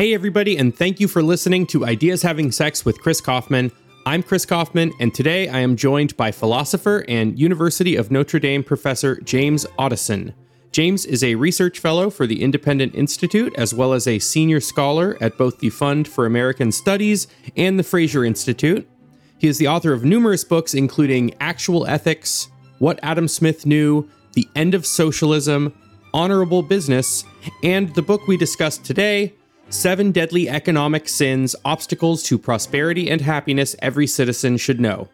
Hey, everybody, and thank you for listening to Ideas Having Sex with Chris Kaufman. I'm Chris Kaufman, and today I am joined by philosopher and University of Notre Dame professor James Otteson. James is a research fellow for the Independent Institute, as well as a senior scholar at both the Fund for American Studies and the Fraser Institute. He is the author of numerous books, including Actual Ethics, What Adam Smith Knew, The End of Socialism, Honorable Business, and the book we discussed today, Seven Deadly Economic Sins Obstacles to Prosperity and Happiness Every Citizen Should Know.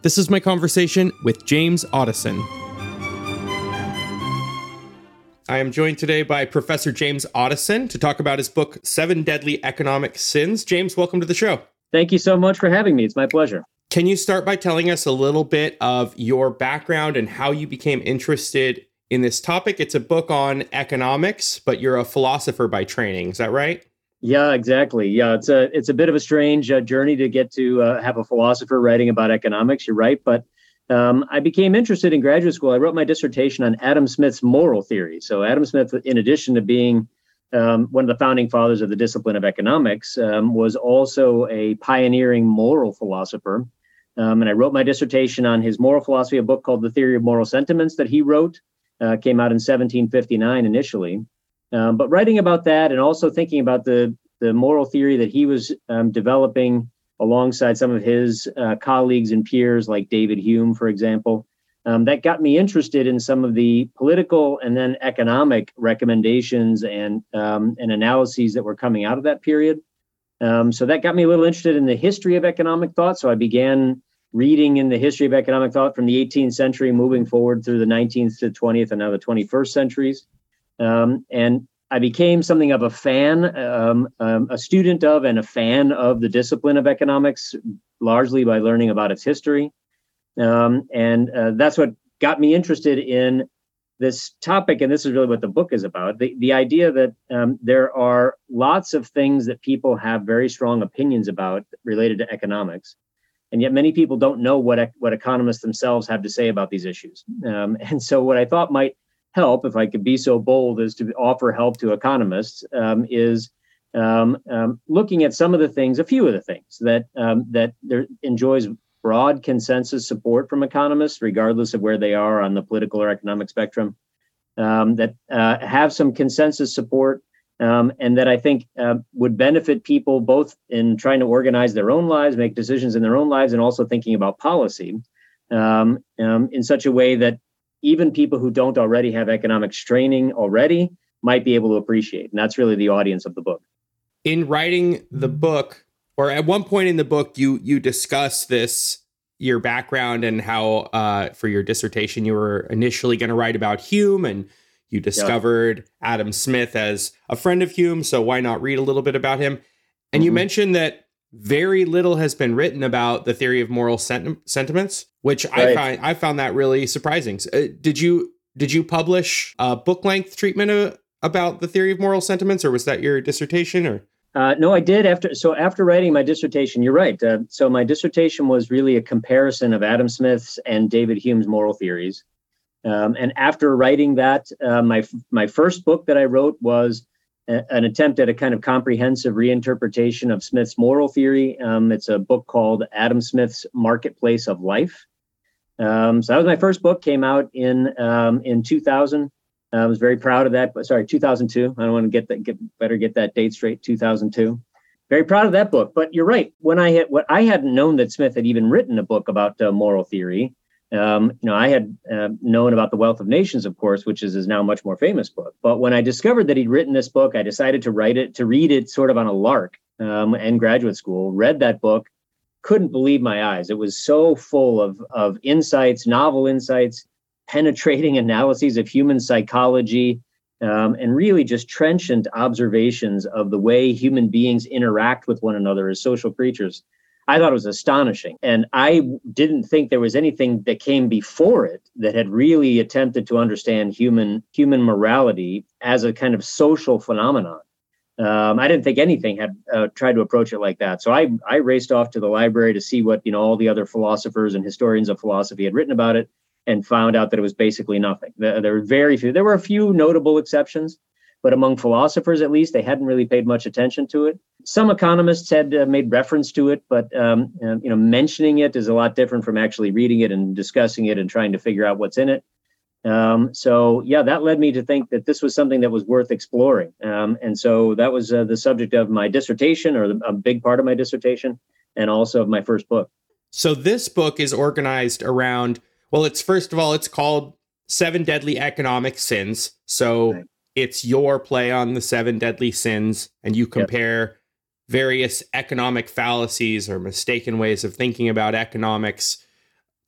This is my conversation with James Otteson. I am joined today by Professor James Otteson to talk about his book, Seven Deadly Economic Sins. James, welcome to the show. Thank you so much for having me. It's my pleasure. Can you start by telling us a little bit of your background and how you became interested in this topic? It's a book on economics, but you're a philosopher by training. Is that right? Yeah, exactly. Yeah, it's a it's a bit of a strange uh, journey to get to uh, have a philosopher writing about economics. You're right, but um, I became interested in graduate school. I wrote my dissertation on Adam Smith's moral theory. So Adam Smith, in addition to being um, one of the founding fathers of the discipline of economics, um, was also a pioneering moral philosopher. Um, and I wrote my dissertation on his moral philosophy, a book called The Theory of Moral Sentiments that he wrote, uh, came out in 1759 initially. Um, but writing about that and also thinking about the the moral theory that he was um, developing alongside some of his uh, colleagues and peers, like David Hume, for example, um, that got me interested in some of the political and then economic recommendations and um, and analyses that were coming out of that period. Um, so that got me a little interested in the history of economic thought. So I began reading in the history of economic thought from the 18th century, moving forward through the 19th to 20th and now the 21st centuries. Um, and I became something of a fan, um, um, a student of, and a fan of the discipline of economics, largely by learning about its history. Um, and uh, that's what got me interested in this topic. And this is really what the book is about the, the idea that um, there are lots of things that people have very strong opinions about related to economics. And yet, many people don't know what, what economists themselves have to say about these issues. Um, and so, what I thought might help, if I could be so bold as to offer help to economists, um, is um, um, looking at some of the things, a few of the things that um, that there enjoys broad consensus support from economists, regardless of where they are on the political or economic spectrum, um, that uh, have some consensus support. Um, and that I think uh, would benefit people both in trying to organize their own lives, make decisions in their own lives, and also thinking about policy in such a way that even people who don't already have economics training already might be able to appreciate. And that's really the audience of the book. In writing the book, or at one point in the book, you you discuss this your background and how uh, for your dissertation you were initially going to write about Hume and you discovered yeah. Adam Smith as a friend of Hume, so why not read a little bit about him? And mm-hmm. you mentioned that very little has been written about the theory of moral senti- sentiments, which right. I find I found that really surprising. Uh, did you did you publish a book length treatment of, about the theory of moral sentiments, or was that your dissertation? Or uh, no, I did after. So after writing my dissertation, you're right. Uh, so my dissertation was really a comparison of Adam Smith's and David Hume's moral theories. Um, and after writing that, uh, my my first book that I wrote was an attempt at a kind of comprehensive reinterpretation of Smith's moral theory. Um, it's a book called Adam Smith's Marketplace of Life. Um, so that was my first book. Came out in um, in 2000. I was very proud of that. But sorry, 2002. I don't want to get that. Get better get that date straight. 2002. Very proud of that book. But you're right. When I had what I hadn't known that Smith had even written a book about uh, moral theory. Um, you know, I had uh, known about the Wealth of Nations, of course, which is his now much more famous book. But when I discovered that he'd written this book, I decided to write it, to read it sort of on a lark um, in graduate school. Read that book, couldn't believe my eyes. It was so full of of insights, novel insights, penetrating analyses of human psychology, um, and really just trenchant observations of the way human beings interact with one another as social creatures. I thought it was astonishing. And I didn't think there was anything that came before it that had really attempted to understand human human morality as a kind of social phenomenon. Um, I didn't think anything had uh, tried to approach it like that. So I I raced off to the library to see what you know all the other philosophers and historians of philosophy had written about it, and found out that it was basically nothing. There, there were very few. There were a few notable exceptions, but among philosophers at least, they hadn't really paid much attention to it. Some economists had uh, made reference to it, but um, uh, you know, mentioning it is a lot different from actually reading it and discussing it and trying to figure out what's in it. Um, so yeah, that led me to think that this was something that was worth exploring. Um, and so that was uh, the subject of my dissertation, or the, a big part of my dissertation, and also of my first book. So this book is organized around. Well, it's first of all, it's called Seven Deadly Economic Sins. So right. It's your play on the seven deadly sins, and you compare. Yep. Various economic fallacies or mistaken ways of thinking about economics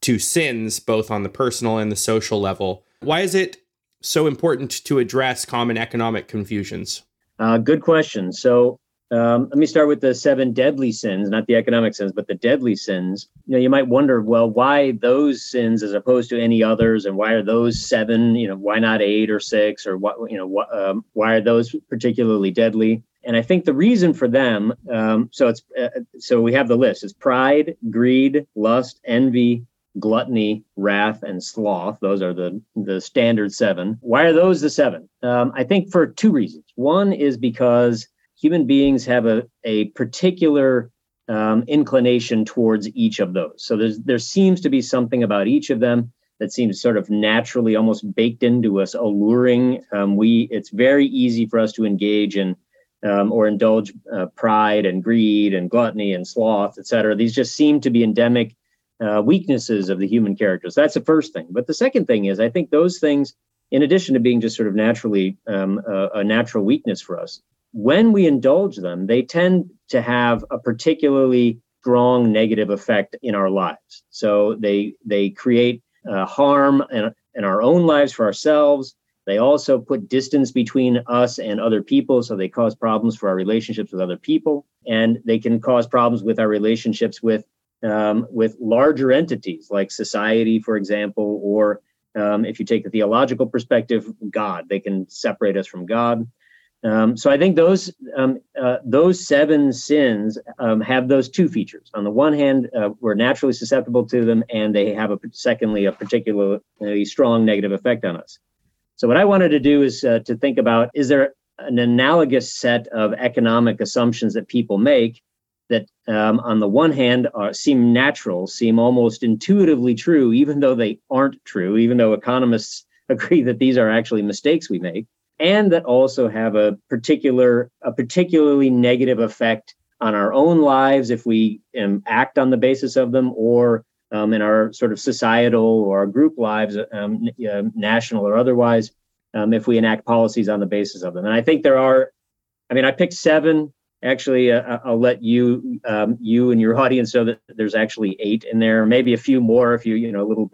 to sins, both on the personal and the social level. Why is it so important to address common economic confusions? Uh, good question. So um, let me start with the seven deadly sins, not the economic sins, but the deadly sins. You know, you might wonder, well, why those sins as opposed to any others, and why are those seven? You know, why not eight or six, or what? You know, um, why are those particularly deadly? And I think the reason for them, um, so it's uh, so we have the list: it's pride, greed, lust, envy, gluttony, wrath, and sloth. Those are the, the standard seven. Why are those the seven? Um, I think for two reasons. One is because human beings have a, a particular um, inclination towards each of those. So there's, there seems to be something about each of them that seems sort of naturally almost baked into us, alluring. Um, we it's very easy for us to engage in um, or indulge uh, pride and greed and gluttony and sloth, et cetera. These just seem to be endemic uh, weaknesses of the human character. So that's the first thing. But the second thing is, I think those things, in addition to being just sort of naturally um, a, a natural weakness for us, when we indulge them, they tend to have a particularly strong negative effect in our lives. So they they create uh, harm in, in our own lives for ourselves. They also put distance between us and other people, so they cause problems for our relationships with other people, and they can cause problems with our relationships with um, with larger entities like society, for example, or um, if you take the theological perspective, God. They can separate us from God. Um, so I think those um, uh, those seven sins um, have those two features. On the one hand, uh, we're naturally susceptible to them, and they have a secondly a particularly strong negative effect on us. So what I wanted to do is uh, to think about: is there an analogous set of economic assumptions that people make that um, on the one hand are, seem natural, seem almost intuitively true, even though they aren't true, even though economists agree that these are actually mistakes we make, and that also have a particular a particularly negative effect on our own lives if we um, act on the basis of them, or um, in our sort of societal or our group lives, um, uh, national or otherwise, um, if we enact policies on the basis of them. And I think there are, I mean, I picked seven actually uh, i'll let you um, you and your audience know that there's actually eight in there maybe a few more if you you know little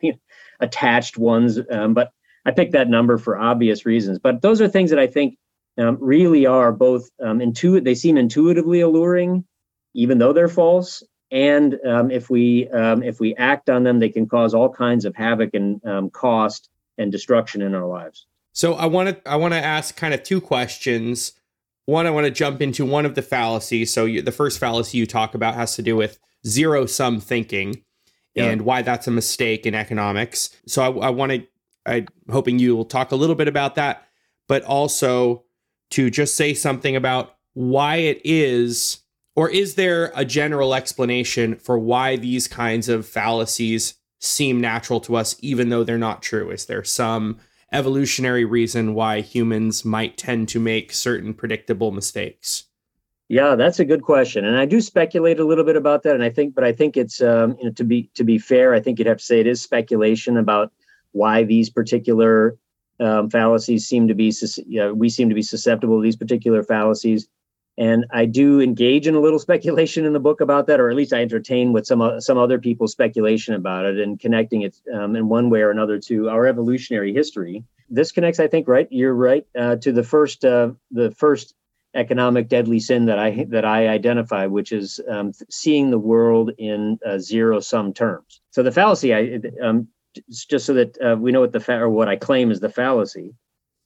attached ones um, but i picked that number for obvious reasons but those are things that i think um, really are both um, intuitive they seem intuitively alluring even though they're false and um, if we um, if we act on them they can cause all kinds of havoc and um, cost and destruction in our lives so i want to i want to ask kind of two questions one, I want to jump into one of the fallacies. So you, the first fallacy you talk about has to do with zero sum thinking yeah. and why that's a mistake in economics. So I, I want to, I'm hoping you will talk a little bit about that, but also to just say something about why it is, or is there a general explanation for why these kinds of fallacies seem natural to us, even though they're not true? Is there some evolutionary reason why humans might tend to make certain predictable mistakes? Yeah, that's a good question, and I do speculate a little bit about that. And I think, but I think it's um, you know to be to be fair, I think you'd have to say it is speculation about why these particular um, fallacies seem to be you know, we seem to be susceptible to these particular fallacies. And I do engage in a little speculation in the book about that, or at least I entertain with some some other people's speculation about it and connecting it um, in one way or another to our evolutionary history. This connects, I think, right? You're right uh, to the first uh, the first economic deadly sin that I that I identify, which is um, seeing the world in uh, zero sum terms. So the fallacy, I um, just so that uh, we know what the fa- or what I claim is the fallacy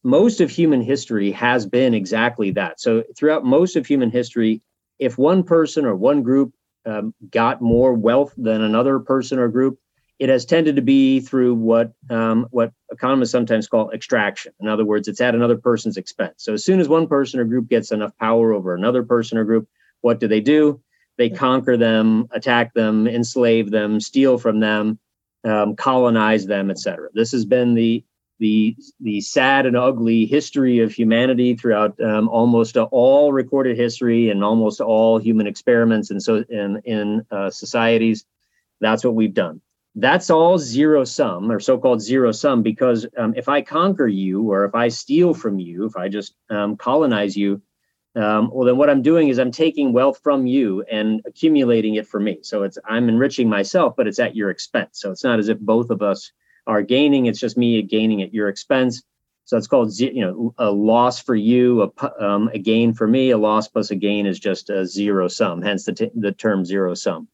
most of human history has been exactly that. So throughout most of human history, if one person or one group um, got more wealth than another person or group, it has tended to be through what um, what economists sometimes call extraction. In other words, it's at another person's expense. So as soon as one person or group gets enough power over another person or group, what do they do? They conquer them, attack them, enslave them, steal from them, um, colonize them, etc. This has been the the the sad and ugly history of humanity throughout um, almost all recorded history and almost all human experiments and so in in uh, societies. That's what we've done. That's all zero sum or so-called zero sum because um, if I conquer you or if I steal from you, if I just um, colonize you, um, well then what i'm doing is i'm taking wealth from you and accumulating it for me. So it's i'm enriching myself but it's at your expense. So it's not as if both of us are gaining it's just me gaining at your expense. So it's called you know a loss for you a, um, a gain for me. A loss plus a gain is just a zero sum hence the, t- the term zero sum.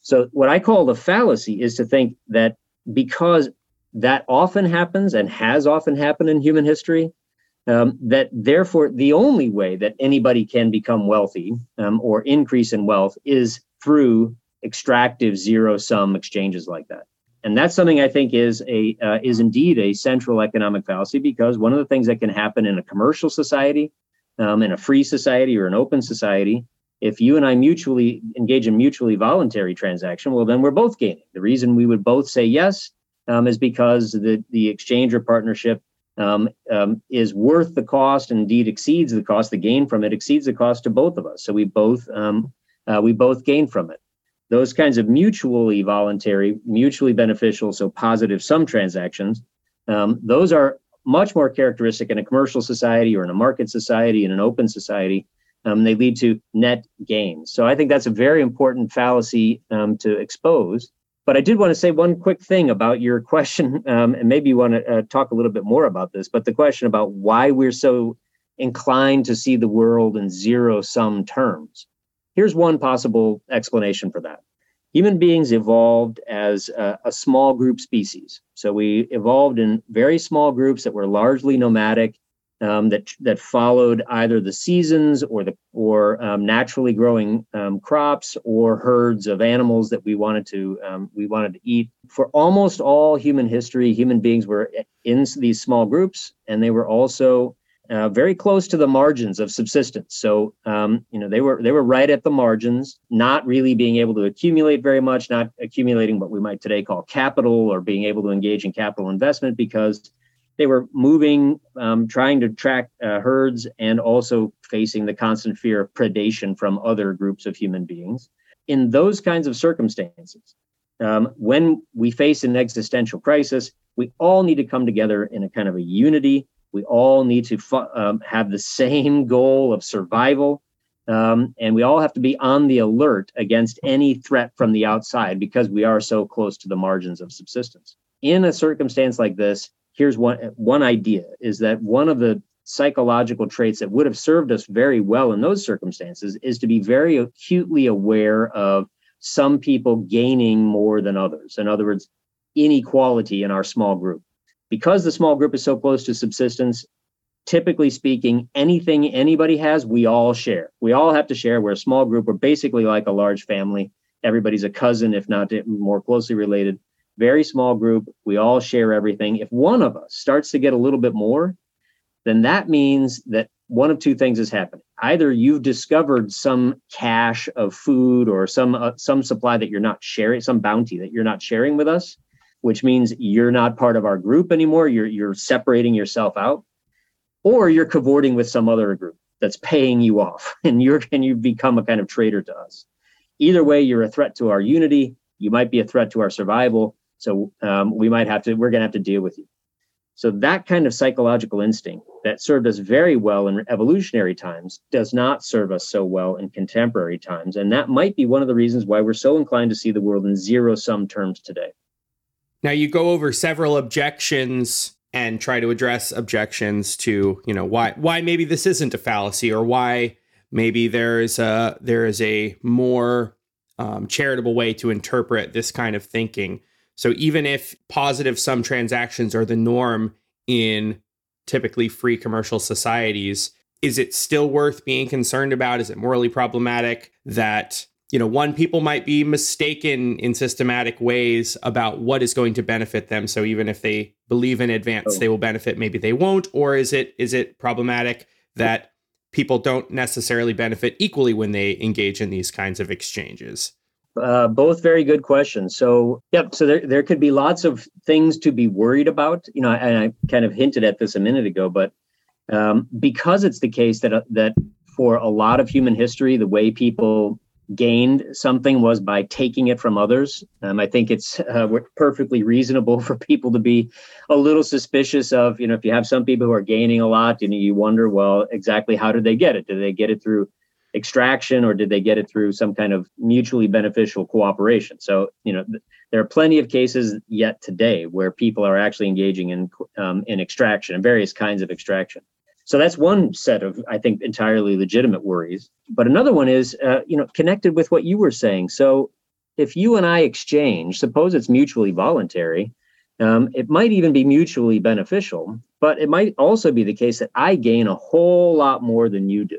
So what i call the fallacy is to think that because that often happens and has often happened in human history um, that therefore the only way that anybody can become wealthy um, or increase in wealth is through extractive zero sum exchanges like that. And that's something i think is a uh, is indeed a central economic fallacy because one of the things that can happen in a commercial society um, in a free society or an open society if you and i mutually engage in mutually voluntary transaction well then we're both gaining. The reason we would both say yes um, is because the the exchange or partnership um, um, is worth the cost and indeed exceeds the cost. The gain from it exceeds the cost to both of us. So we both um, uh, we both gain from it. Those kinds of mutually voluntary, mutually beneficial, so positive sum transactions, um, those are much more characteristic in a commercial society or in a market society, in an open society. Um, they lead to net gains. So I think that's a very important fallacy um, to expose. But I did want to say one quick thing about your question, um, and maybe you want to uh, talk a little bit more about this. But the question about why we're so inclined to see the world in zero sum terms. Here's one possible explanation for that. Human beings evolved as a, a small group species. So we evolved in very small groups that were largely nomadic um, that that followed either the seasons or the or um, naturally growing um, crops or herds of animals that we wanted to um, we wanted to eat. For almost all human history, human beings were in these small groups, and they were also uh, very close to the margins of subsistence. So um, you know they were they were right at the margins, not really being able to accumulate very much, not accumulating what we might today call capital or being able to engage in capital investment because they were moving, um, trying to track uh, herds, and also facing the constant fear of predation from other groups of human beings. In those kinds of circumstances, um, when we face an existential crisis, we all need to come together in a kind of a unity. We all need to fu- um, have the same goal of survival. Um, and we all have to be on the alert against any threat from the outside because we are so close to the margins of subsistence. In a circumstance like this, here's one one idea is that one of the psychological traits that would have served us very well in those circumstances is to be very acutely aware of some people gaining more than others. In other words inequality in our small group. Because the small group is so close to subsistence typically speaking anything anybody has we all share. We all have to share. We're a small group. We're basically like a large family. Everybody's a cousin if not more closely related very small group. We all share everything. If one of us starts to get a little bit more, then that means that one of two things is happening. Either you've discovered some cache of food or some uh, some supply that you're not sharing, some bounty that you're not sharing with us, which means you're not part of our group anymore. You're you're separating yourself out, or you're cavorting with some other group that's paying you off, and you're and you become a kind of traitor to us. Either way, you're a threat to our unity. You might be a threat to our survival so um, we might have to, we're going to have to deal with you. So that kind of psychological instinct that served us very well in evolutionary times does not serve us so well in contemporary times. And that might be one of the reasons why we're so inclined to see the world in zero sum terms today. Now you go over several objections and try to address objections to, you know, why why maybe this isn't a fallacy or why maybe there is a there is a more um, charitable way to interpret this kind of thinking. So even if positive sum transactions are the norm in typically free commercial societies, is it still worth being concerned about? Is it morally problematic that you know, one, people might be mistaken in systematic ways about what is going to benefit them. So even if they believe in advance, oh. they will benefit, maybe they won't. Or is it is it problematic that people don't necessarily benefit equally when they engage in these kinds of exchanges? Uh, both very good questions. So, yep. So there, there could be lots of things to be worried about. You know, and I kind of hinted at this a minute ago, but um, because it's the case that uh, that for a lot of human history, the way people gained something was by taking it from others. Um, I think it's uh, perfectly reasonable for people to be a little suspicious of, you know, if you have some people who are gaining a lot, and you wonder, well, exactly how did they get it? Did they get it through extraction or did they get it through some kind of mutually beneficial cooperation? So, you know, th- there are plenty of cases yet today where people are actually engaging in um, in extraction and various kinds of extraction. So that's one set of, I think, entirely legitimate worries. But another one is, uh, you know, connected with what you were saying. So if you and I exchange, suppose it's mutually voluntary, um, it might even be mutually beneficial, but it might also be the case that I gain a whole lot more than you do.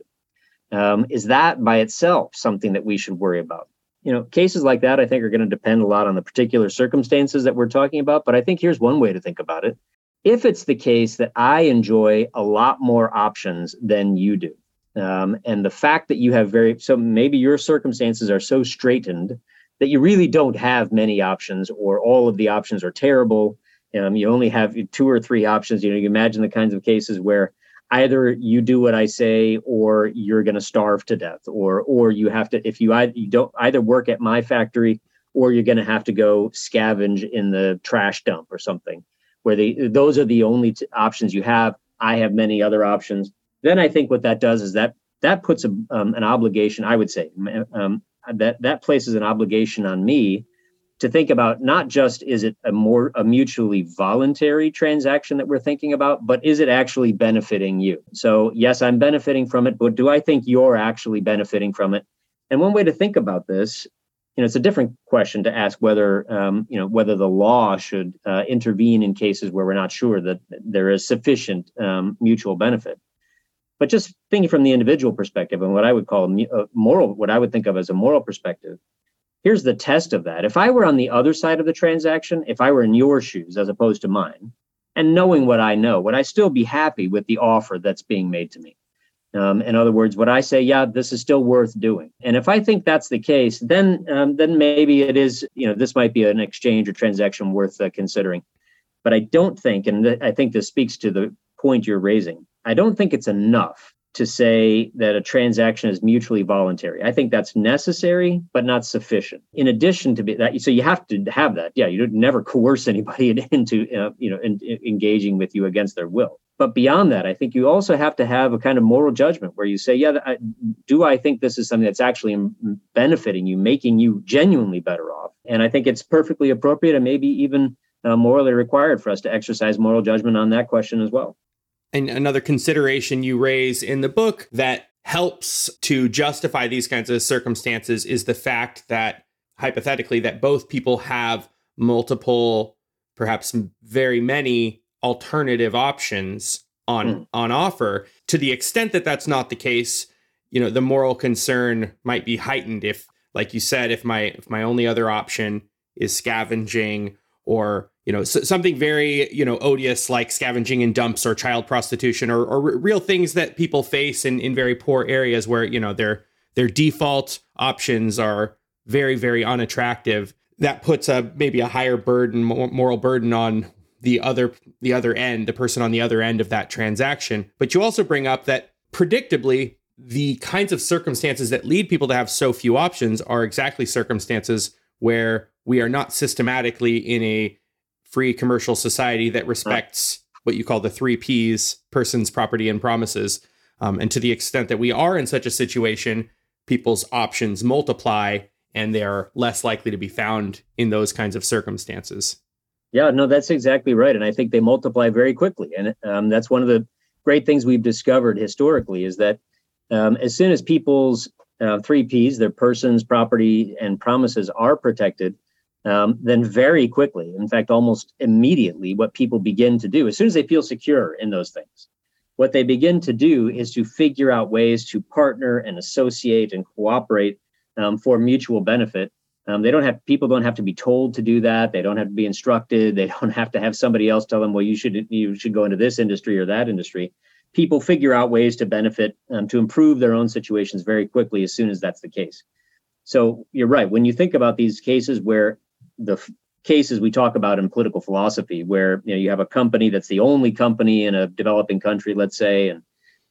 Um, is that by itself something that we should worry about? You know, cases like that, I think, are going to depend a lot on the particular circumstances that we're talking about. But I think here's one way to think about it if it's the case that I enjoy a lot more options than you do, um, and the fact that you have very so maybe your circumstances are so straitened that you really don't have many options, or all of the options are terrible. Um, you only have two or three options. You know, you imagine the kinds of cases where either you do what I say, or you're going to starve to death, or or you have to if you, you don't either work at my factory or you're going to have to go scavenge in the trash dump or something where they those are the only t- options you have. I have many other options. Then I think what that does is that that puts a, um, an obligation. I would say um, that that places an obligation on me to think about not just is it a more a mutually voluntary transaction that we're thinking about but is it actually benefiting you so yes i'm benefiting from it but do i think you're actually benefiting from it and one way to think about this you know, it's a different question to ask whether, um, you know, whether the law should uh, intervene in cases where we're not sure that there is sufficient um, mutual benefit. But just thinking from the individual perspective and what I would call a moral, what I would think of as a moral perspective, here's the test of that. If I were on the other side of the transaction, if I were in your shoes as opposed to mine, and knowing what I know, would I still be happy with the offer that's being made to me? Um, in other words, would I say, yeah, this is still worth doing? And if I think that's the case, then um, then maybe it is, you know, this might be an exchange or transaction worth uh, considering. But I don't think, and th- I think this speaks to the point you're raising. I don't think it's enough to say that a transaction is mutually voluntary. I think that's necessary, but not sufficient. In addition to be that, so you have to have that. Yeah, you never coerce anybody into, uh, you know, in, in engaging with you against their will but beyond that, I think you also have to have a kind of moral judgment where you say, yeah, I, do I think this is something that's actually benefiting you, making you genuinely better off? And I think it's perfectly appropriate and maybe even uh, morally required for us to exercise moral judgment on that question as well. And another consideration you raise in the book that helps to justify these kinds of circumstances is the fact that hypothetically that both people have multiple perhaps very many alternative options on mm. on offer to the extent that that's not the case you know the moral concern might be heightened if like you said if my if my only other option is scavenging or you know something very you know odious like scavenging in dumps or child prostitution or, or r- real things that people face in in very poor areas where you know their their default options are very very unattractive that puts a maybe a higher burden moral burden on the other the other end, the person on the other end of that transaction. But you also bring up that predictably the kinds of circumstances that lead people to have so few options are exactly circumstances where we are not systematically in a free commercial society that respects what you call the three P's persons, property, and promises. Um, and to the extent that we are in such a situation, people's options multiply and they are less likely to be found in those kinds of circumstances. Yeah, no, that's exactly right, and I think they multiply very quickly, and um, that's one of the great things we've discovered historically is that um, as soon as people's uh, three P's, their persons, property, and promises are protected, um, then very quickly, in fact, almost immediately, what people begin to do, as soon as they feel secure in those things, what they begin to do is to figure out ways to partner and associate and cooperate um, for mutual benefit. Um, they don't have people don't have to be told to do that. They don't have to be instructed. They don't have to have somebody else tell them, well, you should you should go into this industry or that industry. People figure out ways to benefit um, to improve their own situations very quickly as soon as that's the case. So you're right. When you think about these cases where the cases we talk about in political philosophy, where you know you have a company that's the only company in a developing country, let's say, and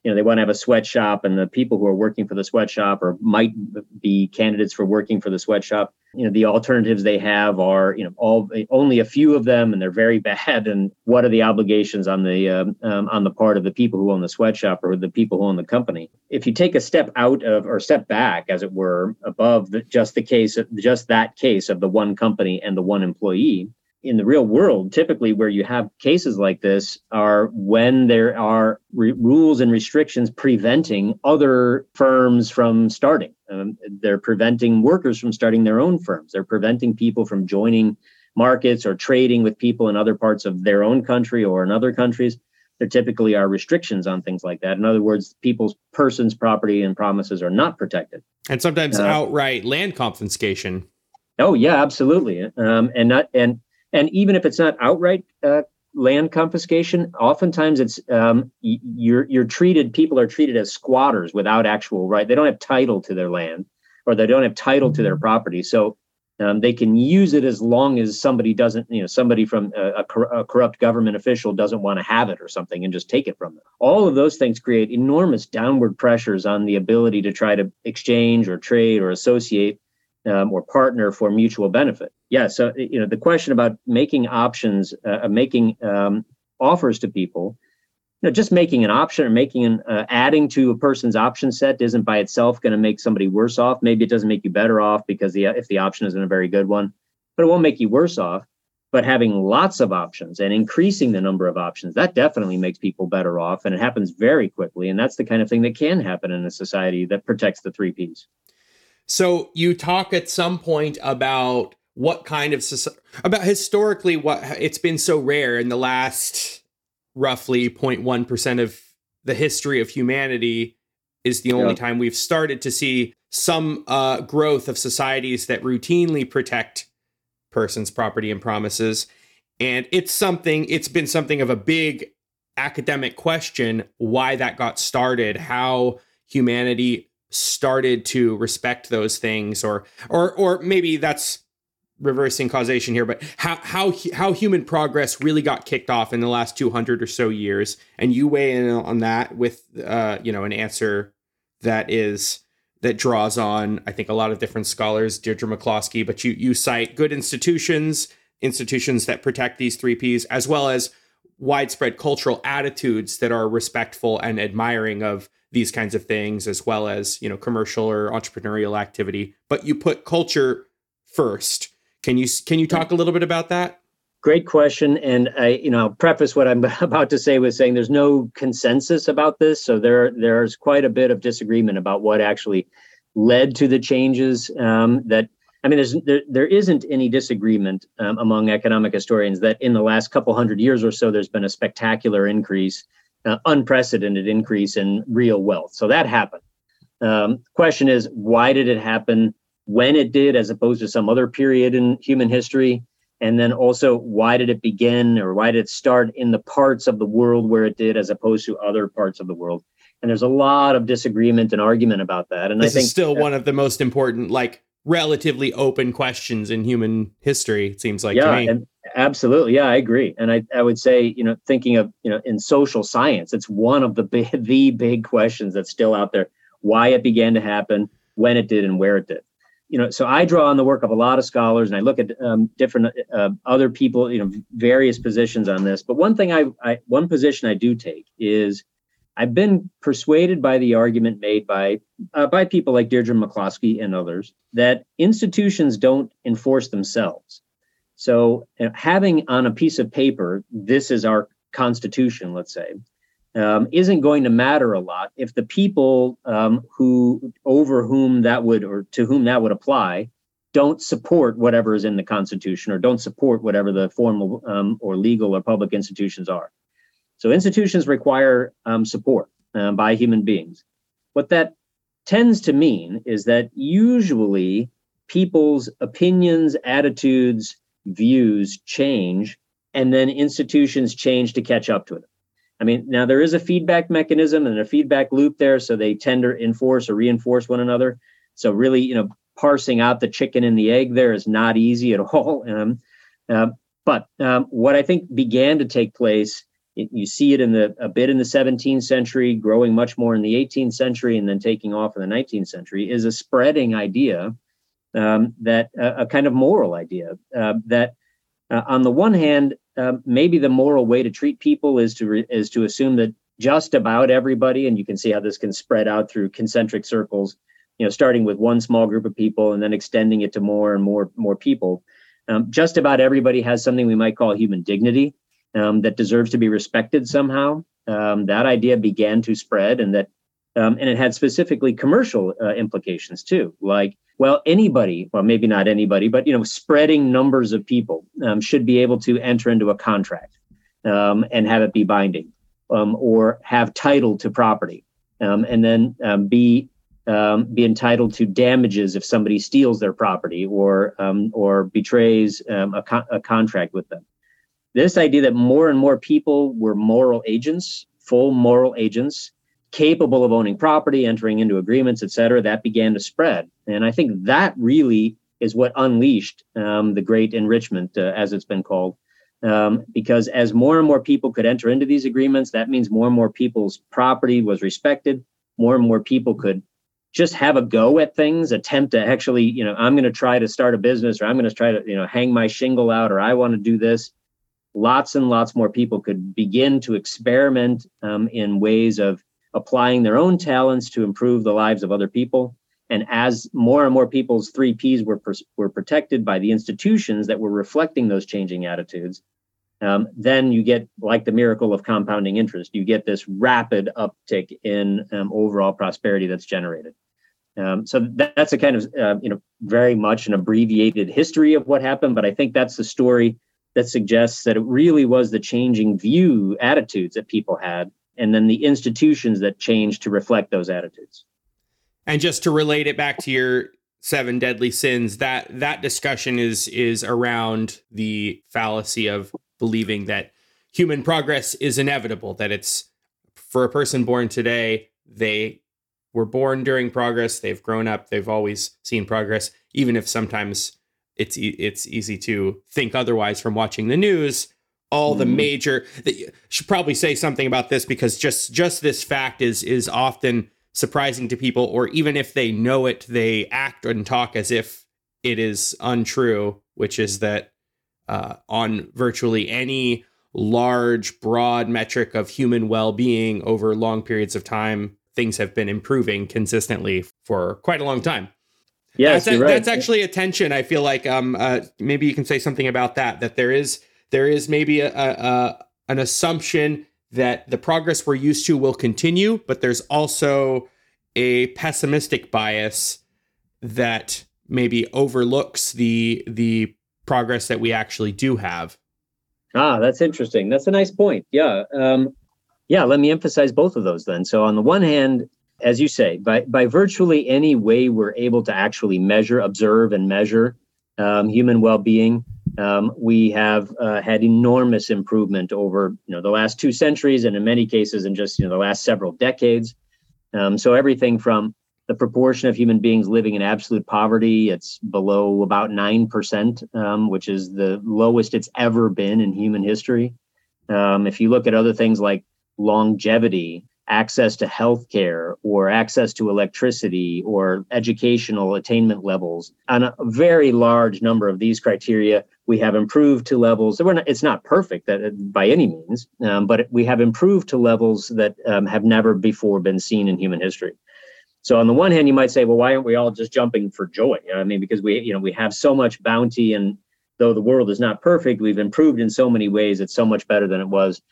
you know they want to have a sweatshop and the people who are working for the sweatshop or might be candidates for working for the sweatshop you know the alternatives they have are you know all only a few of them and they're very bad and what are the obligations on the um, um, on the part of the people who own the sweatshop or the people who own the company? If you take a step out of or step back as it were above the, just the case of just that case of the one company and the one employee in the real world, typically where you have cases like this are when there are re- rules and restrictions preventing other firms from starting. Um, they're preventing workers from starting their own firms. They're preventing people from joining markets or trading with people in other parts of their own country or in other countries. There typically are restrictions on things like that. In other words, people's persons, property, and promises are not protected. And sometimes uh, outright land confiscation. Oh yeah, absolutely. Um, and not and and even if it's not outright uh, land confiscation, oftentimes it's um, you're you're treated. People are treated as squatters without actual right. They don't have title to their land, or they don't have title to their mm-hmm. property. So um, they can use it as long as somebody doesn't, you know, somebody from a, a, a corrupt government official doesn't want to have it or something and just take it from them. All of those things create enormous downward pressures on the ability to try to exchange or trade or associate um, or partner for mutual benefit. Yeah. So you know the question about making options, uh, making um, offers to people. You know, just making an option or making an uh, adding to a person's option set isn't by itself going to make somebody worse off. Maybe it doesn't make you better off because the if the option isn't a very good one, but it won't make you worse off. But having lots of options and increasing the number of options, that definitely makes people better off. And it happens very quickly. And that's the kind of thing that can happen in a society that protects the three Ps. So you talk at some point about what kind of about historically what it's been so rare in the last roughly 0.1% of the history of humanity is the only yeah. time we've started to see some uh, growth of societies that routinely protect persons property and promises and it's something it's been something of a big academic question why that got started how humanity started to respect those things or or or maybe that's reversing causation here but how how how human progress really got kicked off in the last 200 or so years. And you weigh in on that with uh you know an answer that is that draws on i think a lot of different scholars deirdre mccloskey but you you cite good institutions institutions that protect these three ps as well as widespread cultural attitudes that are respectful and admiring of these kinds of things as well as you know commercial or entrepreneurial activity. But you put culture first. Can you can you talk a little bit about that? Great question and i you know I'll preface what i'm about to say with saying there's no consensus about this so there there's quite a bit of disagreement about what actually led to the changes um, that I mean, there's, there, there isn't any disagreement um, among economic historians that in the last couple hundred years or so, there's been a spectacular increase uh, unprecedented increase in real wealth. So that happened. Um, question is, why did it happen when it did, as opposed to some other period in human history? And then also, why did it begin or why did it start in the parts of the world where it did, as opposed to other parts of the world? And there's a lot of disagreement and argument about that. And this I think is still one of the most important, like relatively open questions in human history. It seems like yeah, and absolutely, yeah, I agree. And I, I would say, you know, thinking of you know in social science, it's one of the big, the big questions that's still out there: why it began to happen, when it did, and where it did. You know, so I draw on the work of a lot of scholars, and I look at um, different uh, other people, you know, various positions on this. But one thing I, I one position I do take is I've been persuaded by the argument made by uh, by people like Deirdre McCloskey and others that institutions don't enforce themselves. So you know, having on a piece of paper, this is our constitution, let's say, um, isn't going to matter a lot if the people um, who over whom that would or to whom that would apply don't support whatever is in the constitution or don't support whatever the formal um, or legal or public institutions are. So institutions require um, support uh, by human beings. What that tends to mean is that usually people's opinions, attitudes, views change, and then institutions change to catch up to it. I mean, now there is a feedback mechanism and a feedback loop there, so they tend to enforce or reinforce one another. So really, you know, parsing out the chicken and the egg there is not easy at all. Um, uh, but um, what I think began to take place, it, you see it in the a bit in the 17th century, growing much more in the 18th century, and then taking off in the 19th century, is a spreading idea um, that uh, a kind of moral idea uh, that, uh, on the one hand, um, maybe the moral way to treat people is to re- is to assume that just about everybody, and you can see how this can spread out through concentric circles, you know, starting with one small group of people and then extending it to more and more more people. Um, just about everybody has something we might call human dignity um, that deserves to be respected somehow. Um, that idea began to spread, and that um, and it had specifically commercial uh, implications too, like well anybody well maybe not anybody but you know spreading numbers of people um, should be able to enter into a contract um, and have it be binding um, or have title to property um, and then um, be um, be entitled to damages if somebody steals their property or or betrays a, co- a contract with them this idea that more and more people were moral agents full moral agents capable of owning property, entering into agreements, et cetera, that began to spread. And I think that really is what unleashed um, the great enrichment, uh, as it's been called. Um, because as more and more people could enter into these agreements, that means more and more people's property was respected. More and more people could just have a go at things, attempt to actually, you know, I'm going to try to start a business or I'm going to try to, you know, hang my shingle out or I want to do this. Lots and lots more people could begin to experiment um, in ways of applying their own talents to improve the lives of other people. And as more and more people's three Ps were, were protected by the institutions that were reflecting those changing attitudes, um, then you get, like the miracle of compounding interest, you get this rapid uptick in um, overall prosperity that's generated. Um, so that, that's a kind of, uh, you know, very much an abbreviated history of what happened, but I think that's the story that suggests that it really was the changing view attitudes that people had and then the institutions that change to reflect those attitudes. And just to relate it back to your seven deadly sins, that that discussion is is around the fallacy of believing that human progress is inevitable, that it's for a person born today, they were born during progress, they've grown up, they've always seen progress, even if sometimes it's it's easy to think otherwise from watching the news all the mm-hmm. major should probably say something about this because just just this fact is is often surprising to people or even if they know it they act and talk as if it is untrue which is that uh, on virtually any large broad metric of human well-being over long periods of time things have been improving consistently for quite a long time yes that's, right. that's actually a tension i feel like um uh, maybe you can say something about that that there is there is maybe a, a, an assumption that the progress we're used to will continue, but there's also a pessimistic bias that maybe overlooks the the progress that we actually do have. Ah, that's interesting. That's a nice point. Yeah. Um, yeah, let me emphasize both of those then. So on the one hand, as you say, by by virtually any way we're able to actually measure, observe, and measure um, human well-being, um, we have uh, had enormous improvement over you know the last two centuries and in many cases in just you know the last several decades. Um, so everything from the proportion of human beings living in absolute poverty it's below about 9% um, which is the lowest it's ever been in human history. Um, if you look at other things like longevity access to health care or access to electricity or educational attainment levels. On a very large number of these criteria, we have improved to levels not, it's not perfect that, by any means, um, but we have improved to levels that um, have never before been seen in human history. So on the one hand, you might say, well, why aren't we all just jumping for joy? I mean, because we, you know, we have so much bounty and though the world is not perfect, we've improved in so many ways. It's so much better than it was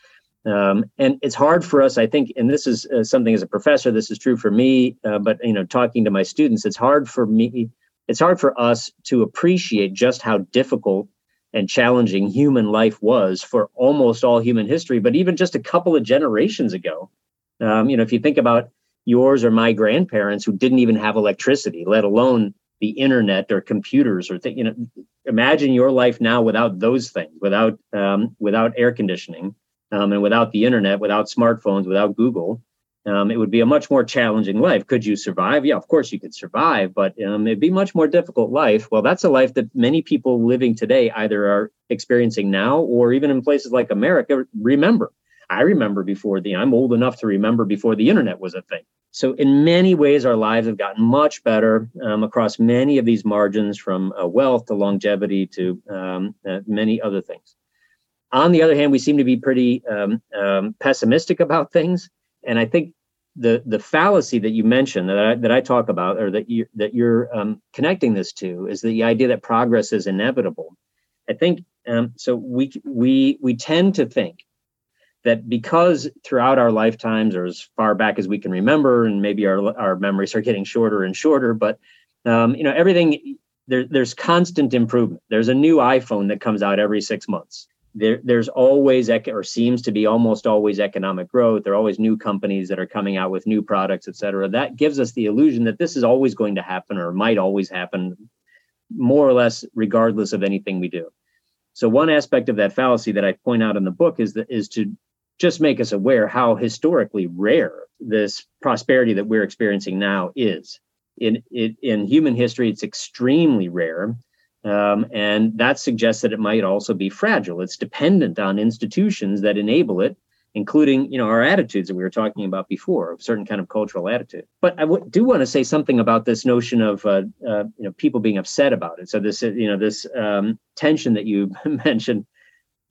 um, and it's hard for us, I think, and this is uh, something as a professor, this is true for me, uh, but you know, talking to my students, it's hard for me, it's hard for us to appreciate just how difficult and challenging human life was for almost all human history, but even just a couple of generations ago. Um, you know, if you think about yours or my grandparents who didn't even have electricity, let alone the internet or computers or th- you know imagine your life now without those things without um, without air conditioning um, and without the internet without smartphones without google um, it would be a much more challenging life. Could you survive? Yeah of course you could survive but um, it'd be much more difficult life. Well that's a life that many people living today either are experiencing now or even in places like america remember. I remember before the i'm old enough to remember before the internet was a thing. So, in many ways, our lives have gotten much better um, across many of these margins from uh, wealth to longevity to um, uh, many other things. On the other hand, we seem to be pretty um, um pessimistic about things. And I think the the fallacy that you mentioned that I, that I talk about or that you that you're um, connecting this to is the idea that progress is inevitable. I think um, so. We we we tend to think that because throughout our lifetimes or as far back as we can remember and maybe our our memories are getting shorter and shorter but um, you know everything there, there's constant improvement there's a new iphone that comes out every six months there, there's always or seems to be almost always economic growth there are always new companies that are coming out with new products et cetera that gives us the illusion that this is always going to happen or might always happen more or less regardless of anything we do so one aspect of that fallacy that I point out in the book is that is to just make us aware how historically rare this prosperity that we're experiencing now is. In, in, in human history, it's extremely rare. Um, and that suggests that it might also be fragile. It's dependent on institutions that enable it, including you know our attitudes that we were talking about before, a certain kind of cultural attitude. But I w- do want to say something about this notion of uh, uh, you know people being upset about it. So this you know this um, tension that you mentioned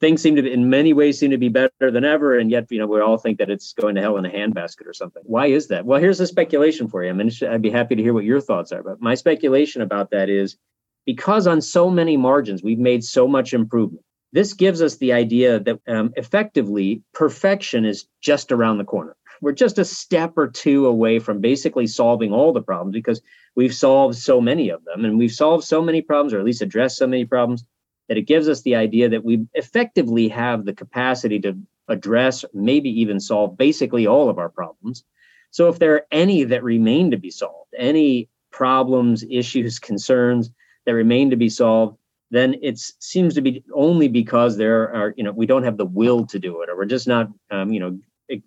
things seem to be in many ways seem to be better than ever and yet you know we all think that it's going to hell in a handbasket or something why is that well here's a speculation for you i mean i'd be happy to hear what your thoughts are but my speculation about that is because on so many margins we've made so much improvement this gives us the idea that um, effectively perfection is just around the corner we're just a step or two away from basically solving all the problems because we've solved so many of them and we've solved so many problems or at least addressed so many problems that it gives us the idea that we effectively have the capacity to address, maybe even solve basically all of our problems. So if there are any that remain to be solved, any problems, issues, concerns that remain to be solved, then it seems to be only because there are, you know, we don't have the will to do it, or we're just not, um, you know,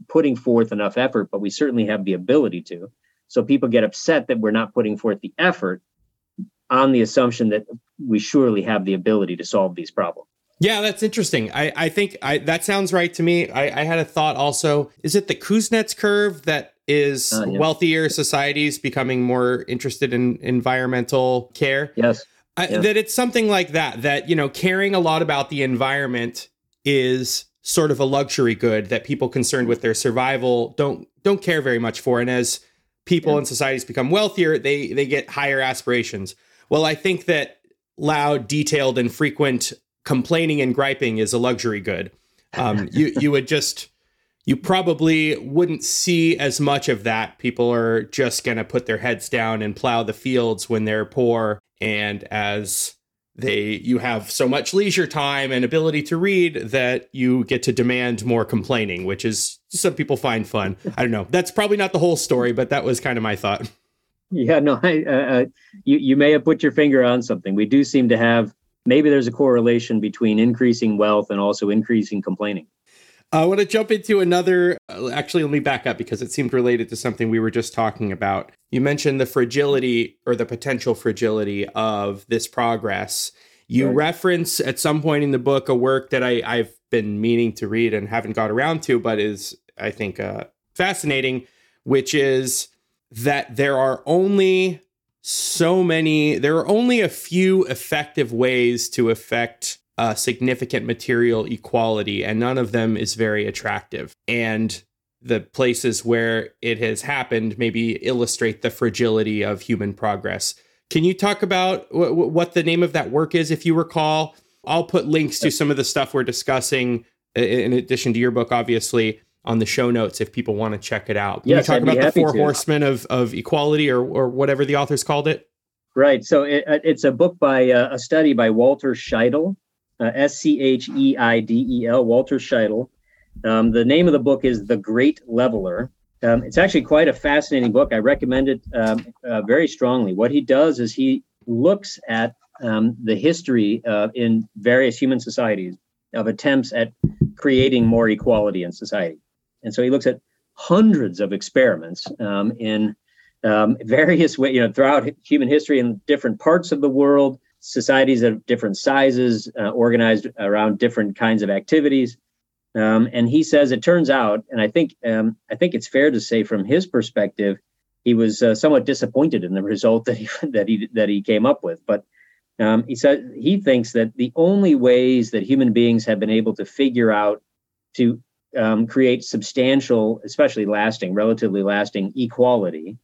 putting forth enough effort, but we certainly have the ability to. So people get upset that we're not putting forth the effort on the assumption that we surely have the ability to solve these problems. Yeah, that's interesting. I, I think I, that sounds right to me. I, I had a thought also. Is it the Kuznets curve that is uh, yeah. wealthier societies becoming more interested in environmental care? Yes. I, That it's something like that, that, you know, caring a lot about the environment is sort of a luxury good that people concerned with their survival don't don't care very much for. And as people yeah. and societies become wealthier, they they get higher aspirations. Well, I think that loud, detailed, and frequent complaining and griping is a luxury good. Um, you you would just you probably wouldn't see as much of that. People are just going to put their heads down and plow the fields when they're poor, and as they you have so much leisure time and ability to read that you get to demand more complaining, which is some people find fun. I don't know. That's probably not the whole story, but that was kind of my thought. Yeah, no, I, uh, uh, you you may have put your finger on something. We do seem to have maybe there's a correlation between increasing wealth and also increasing complaining. I want to jump into another. Uh, actually, let me back up because it seemed related to something we were just talking about. You mentioned the fragility or the potential fragility of this progress. You right. reference at some point in the book a work that I, I've been meaning to read and haven't got around to, but is I think uh, fascinating, which is that there are only so many, there are only a few effective ways to affect uh, significant material equality, and none of them is very attractive. And the places where it has happened maybe illustrate the fragility of human progress. Can you talk about w- what the name of that work is, if you recall? I'll put links to some of the stuff we're discussing in addition to your book, obviously, on the show notes if people want to check it out. Can yes, you talk about the four to. horsemen of, of equality or, or whatever the authors called it? Right. So it, uh, it's a book by uh, a study by Walter Scheidel, uh, S C H E I D E L, Walter Scheidel. Um, the name of the book is The Great Leveler. Um, it's actually quite a fascinating book. I recommend it um, uh, very strongly. What he does is he looks at um, the history uh, in various human societies of attempts at creating more equality in society. And so he looks at hundreds of experiments um, in um, various ways, you know, throughout human history in different parts of the world, societies of different sizes, uh, organized around different kinds of activities. Um, and he says it turns out, and I think um, I think it's fair to say from his perspective, he was uh, somewhat disappointed in the result that he that he that he came up with. But um, he said he thinks that the only ways that human beings have been able to figure out to um, create substantial, especially lasting, relatively lasting equality,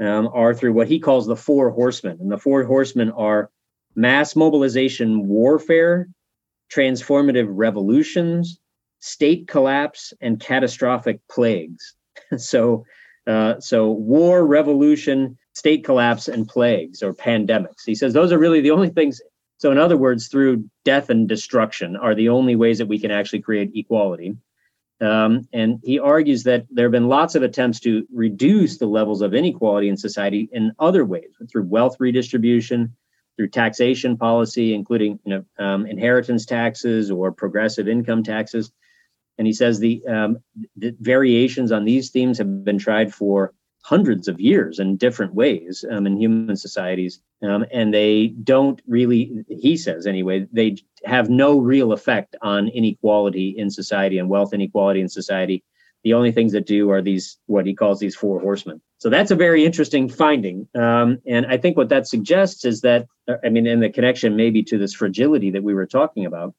um, are through what he calls the four horsemen. And the four horsemen are mass mobilization warfare, transformative revolutions, state collapse, and catastrophic plagues. so, uh, so war, revolution, state collapse, and plagues or pandemics. He says those are really the only things. So, in other words, through death and destruction are the only ways that we can actually create equality. Um, and he argues that there have been lots of attempts to reduce the levels of inequality in society in other ways, through wealth redistribution, through taxation policy, including you know, um, inheritance taxes or progressive income taxes. And he says the, um, the, variations on these themes have been tried for hundreds of years in different ways um, in human societies. Um, and they don't really, he says anyway, they have no real effect on inequality in society and wealth inequality in society. The only things that do are these, what he calls these four horsemen. So that's a very interesting finding. Um, and I think what that suggests is that, I mean, in the connection maybe to this fragility that we were talking about,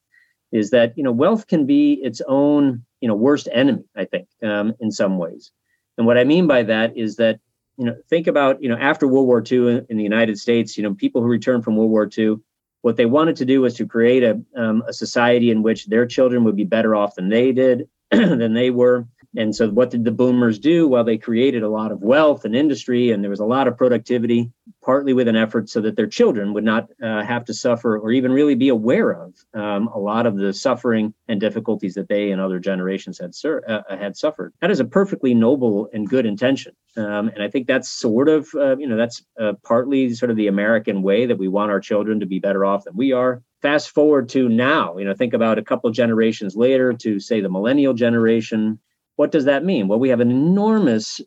is that, you know, wealth can be its own, you know, worst enemy, I think, um, in some ways. And what I mean by that is that, you know, think about, you know, after World War II in, the United States, you know, people who returned from World War II, what they wanted to do was to create a, um, a society in which their children would be better off than they did, than they were. And so, what did the boomers do? Well, they created a lot of wealth and industry, and there was a lot of productivity, partly with an effort so that their children would not uh, have to suffer or even really be aware of um, a lot of the suffering and difficulties that they and other generations had sur- uh, uh had suffered. That is a perfectly noble and good intention, um, and I think that's sort of uh, you know that's uh, partly sort of the American way that we want our children to be better off than we are fast forward to now you know think about a couple generations later to say the millennial generation what does that mean? Well, we have an enormous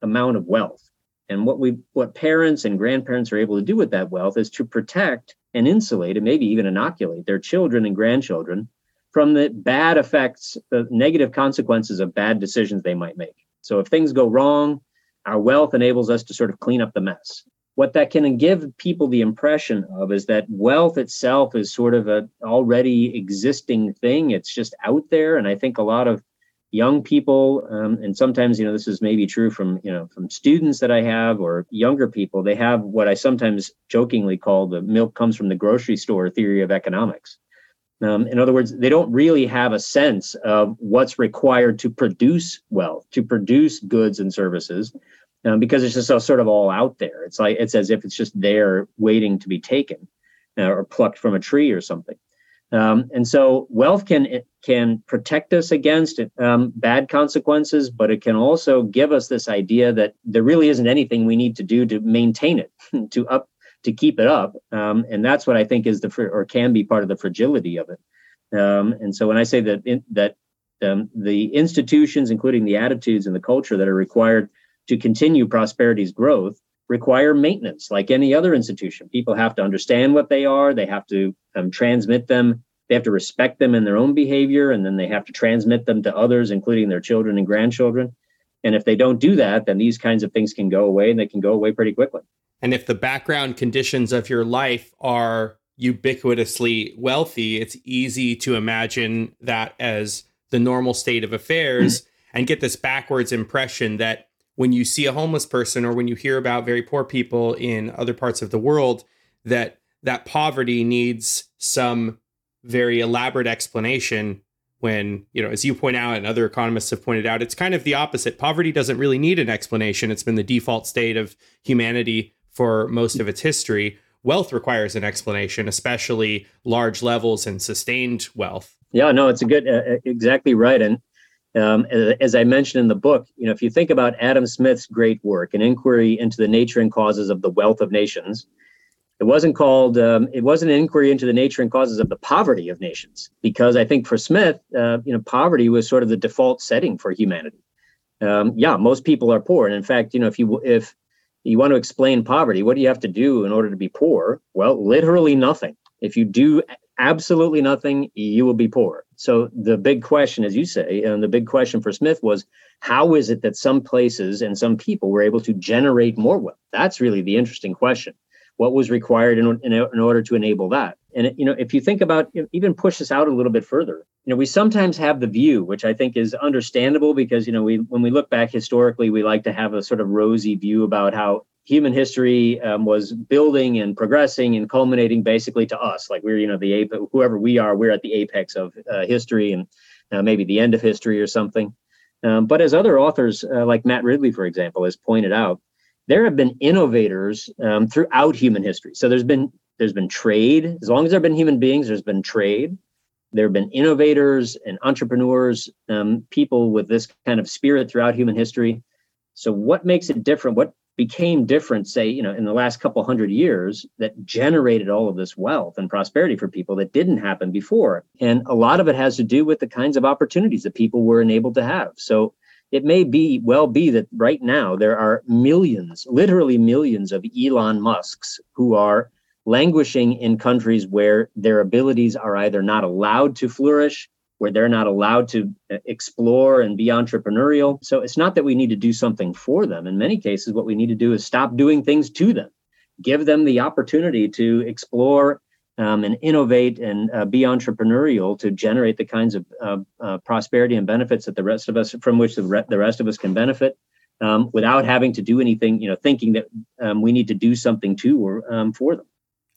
amount of wealth. And what we what parents and grandparents are able to do with that wealth is to protect and insulate and maybe even inoculate their children and grandchildren from the bad effects, the negative consequences of bad decisions they might make. So if things go wrong, our wealth enables us to sort of clean up the mess. What that can give people the impression of is that wealth itself is sort of a already existing thing. It's just out there. And I think a lot of young people um, and sometimes you know this is maybe true from you know from students that i have or younger people they have what i sometimes jokingly call the milk comes from the grocery store theory of economics. Um, in other words they don't really have a sense of what's required to produce wealth to produce goods and services um, because it's just so, sort of all out there. It's like it's as if it's just there waiting to be taken uh, or plucked from a tree or something um, and so wealth can can protect us against um, bad consequences, but it can also give us this idea that there really isn't anything we need to do to maintain it, to up to keep it up. Um, and that's what I think is the or can be part of the fragility of it. Um, and so when I say that in, that um, the institutions, including the attitudes and the culture that are required to continue prosperity's growth, require maintenance like any other institution. People have to understand what they are, they have to um, transmit them, they have to respect them in their own behavior, and then they have to transmit them to others, including their children and grandchildren. And if they don't do that, then these kinds of things can go away and they can go away pretty quickly. And if the background conditions of your life are ubiquitously wealthy, it's easy to imagine that as the normal state of affairs and get this backwards impression that when you see a homeless person or when you hear about very poor people in other parts of the world that that poverty needs some very elaborate explanation when you know as you point out and other economists have pointed out it's kind of the opposite. Poverty doesn't really need an explanation. It's been the default state of humanity for most of its history. Wealth requires an explanation especially large levels and sustained wealth. Yeah no it's a good uh, exactly right. And Um, as I mentioned in the book, you know, if you think about Adam Smith's great work, an inquiry into the nature and causes of the wealth of nations, it wasn't called. Um, it wasn't an inquiry into the nature and causes of the poverty of nations, because I think for Smith, uh, you know, poverty was sort of the default setting for humanity. Um, yeah, most people are poor, and in fact, you know, if you if you want to explain poverty, what do you have to do in order to be poor? Well, literally nothing. If you do absolutely nothing, you will be poor. So the big question, as you say, and the big question for Smith was, how is it that some places and some people were able to generate more wealth? That's really the interesting question. What was required in, in, in order to enable that? And you know, if you think about even push this out a little bit further, you know, we sometimes have the view, which I think is understandable because you know, we when we look back historically, we like to have a sort of rosy view about how human history um, was building and progressing and culminating basically to us. Like we're you know the ape whoever we are we're at the apex of uh, history and uh, maybe the end of history or something. Um, but as other authors uh, like matt ridley for example has pointed out there have been innovators um, throughout human history. So there's been there's been trade. As long as there have been human beings there's been trade. There have been innovators and entrepreneurs um, people with this kind of spirit throughout human history. So what makes it different? What became different say you know in the last couple hundred years that generated all of this wealth and prosperity for people that didn't happen before. And a lot of it has to do with the kinds of opportunities that people were enabled to have. So it may be well be that right now there are millions literally millions of elon musks who are languishing in countries where their abilities are either not allowed to flourish where they're not allowed to uh, explore and be entrepreneurial. So it's not that we need to do something for them. In many cases, what we need to do is stop doing things to them, give them the opportunity to explore um, and innovate and uh, be entrepreneurial to generate the kinds of uh, uh, prosperity and benefits that the rest of us, from which the, re- the rest of us can benefit. Um, without having to do anything, you know, thinking that um, we need to do something to or um, for them.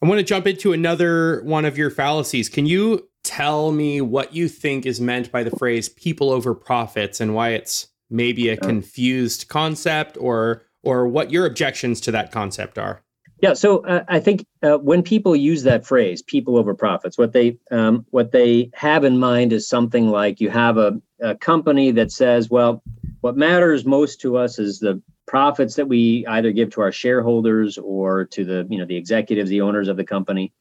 I want to jump into another one of your fallacies. Can you tell me what you think is meant by the phrase people over profits and why it's maybe a confused concept or or what your objections to that concept are? Yeah so uh, i think uh, when people use that phrase people over profits what they um, what they have in mind is something like you have a, a company that says well what matters most to us is the profits that we either give to our shareholders or to the you know the executives the owners of the company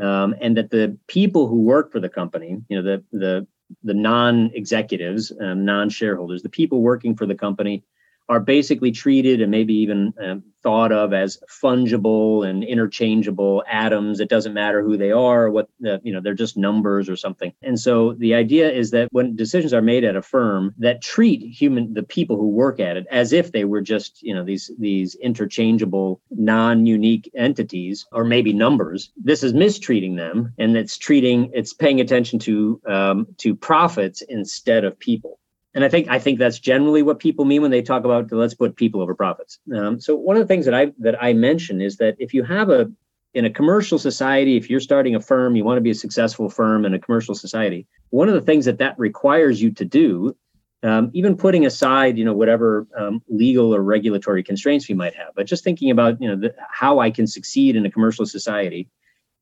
um, and that the people who work for the company, you know, the the the non-executives, um, non-shareholders, the people working for the company, are basically treated and maybe even um, thought of as fungible and interchangeable atoms. It doesn't matter who they are, what the, you know, they're just numbers or something. And so the idea is that when decisions are made at a firm that treat human the people who work at it as if they were just you know these these interchangeable non-unique entities or maybe numbers, this is mistreating them, and it's treating it's paying attention to um, to profits instead of people and I think I think that's generally what people mean when they talk about let's put people over profits. Um, so one of the things that I that I mention is that if you have a in a commercial society, if you're starting a firm, you want to be a successful firm in a commercial society. One of the things that that requires you to do, um, even putting aside you know whatever um, legal or regulatory constraints we might have, but just thinking about you know the, how I can succeed in a commercial society,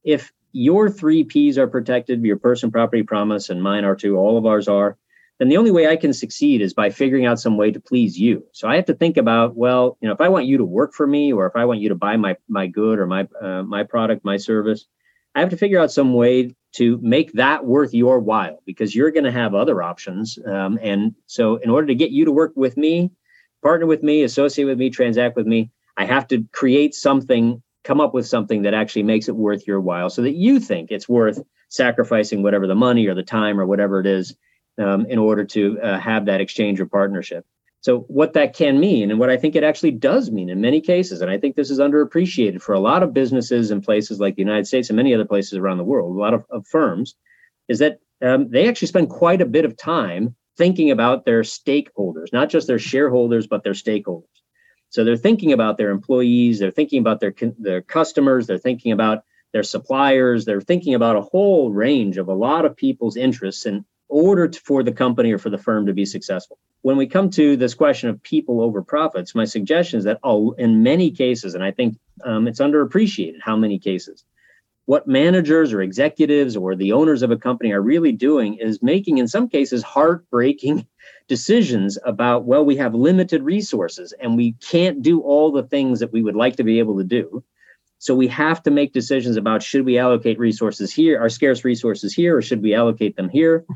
if your three P's are protected, your person, property, promise, and mine are too, all of ours are then the only way I can succeed is by figuring out some way to please you. So I have to think about, well, you know, if I want you to work for me, or if I want you to buy my my good or my uh, my product, my service, I have to figure out some way to make that worth your while because you're going to have other options. Um, and so, in order to get you to work with me, partner with me, associate with me, transact with me, I have to create something, come up with something that actually makes it worth your while, so that you think it's worth sacrificing whatever the money or the time or whatever it is um, in order to uh, have that exchange or partnership. So, what that can mean, and what I think it actually does mean in many cases, and I think this is underappreciated for a lot of businesses in places like the United States and many other places around the world, a lot of, of firms, is that um, they actually spend quite a bit of time thinking about their stakeholders, not just their shareholders, but their stakeholders. So they're thinking about their employees, they're thinking about their their customers, they're thinking about their suppliers, they're thinking about a whole range of a lot of people's interests and order to, for the company or for the firm to be successful. When we come to this question of people over profits, my suggestion is that oh, in many cases, and I think um, it's underappreciated how many cases, what managers or executives or the owners of a company are really doing is making, in some cases, heartbreaking decisions about, well, we have limited resources and we can't do all the things that we would like to be able to do. So we have to make decisions about should we allocate resources here, our scarce resources here, or should we allocate them here?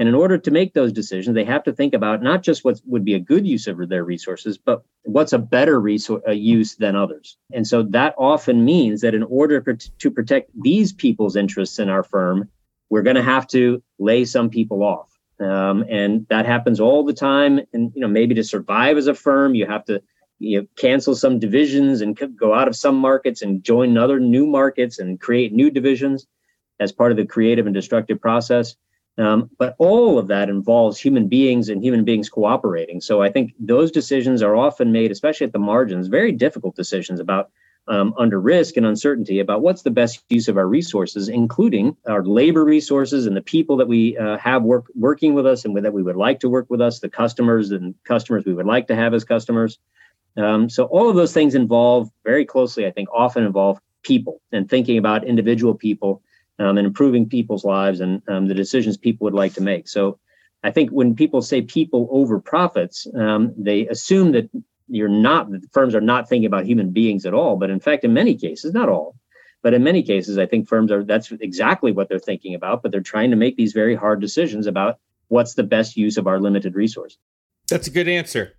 And in order to make those decisions, they have to think about not just what would be a good use of their resources, but what's a better resource uh, use than others. And so that often means that in order to protect these people's interests in our firm, we're going to have to lay some people off. Um, and that happens all the time. And you know, maybe to survive as a firm, you have to you know, cancel some divisions and go out of some markets and join other new markets and create new divisions as part of the creative and destructive process. Um, but all of that involves human beings and human beings cooperating. So I think those decisions are often made, especially at the margins, very difficult decisions about um, under risk and uncertainty about what's the best use of our resources, including our labor resources and the people that we uh, have work, working with us and with that we would like to work with us, the customers and customers we would like to have as customers. Um, so all of those things involve very closely, I think, often involve people and thinking about individual people um, and improving people's lives and um, the decisions people would like to make. So I think when people say people over profits, um, they assume that you're not, that firms are not thinking about human beings at all. But in fact, in many cases, not all, but in many cases, I think firms are, that's exactly what they're thinking about, but they're trying to make these very hard decisions about what's the best use of our limited resource. That's a good answer.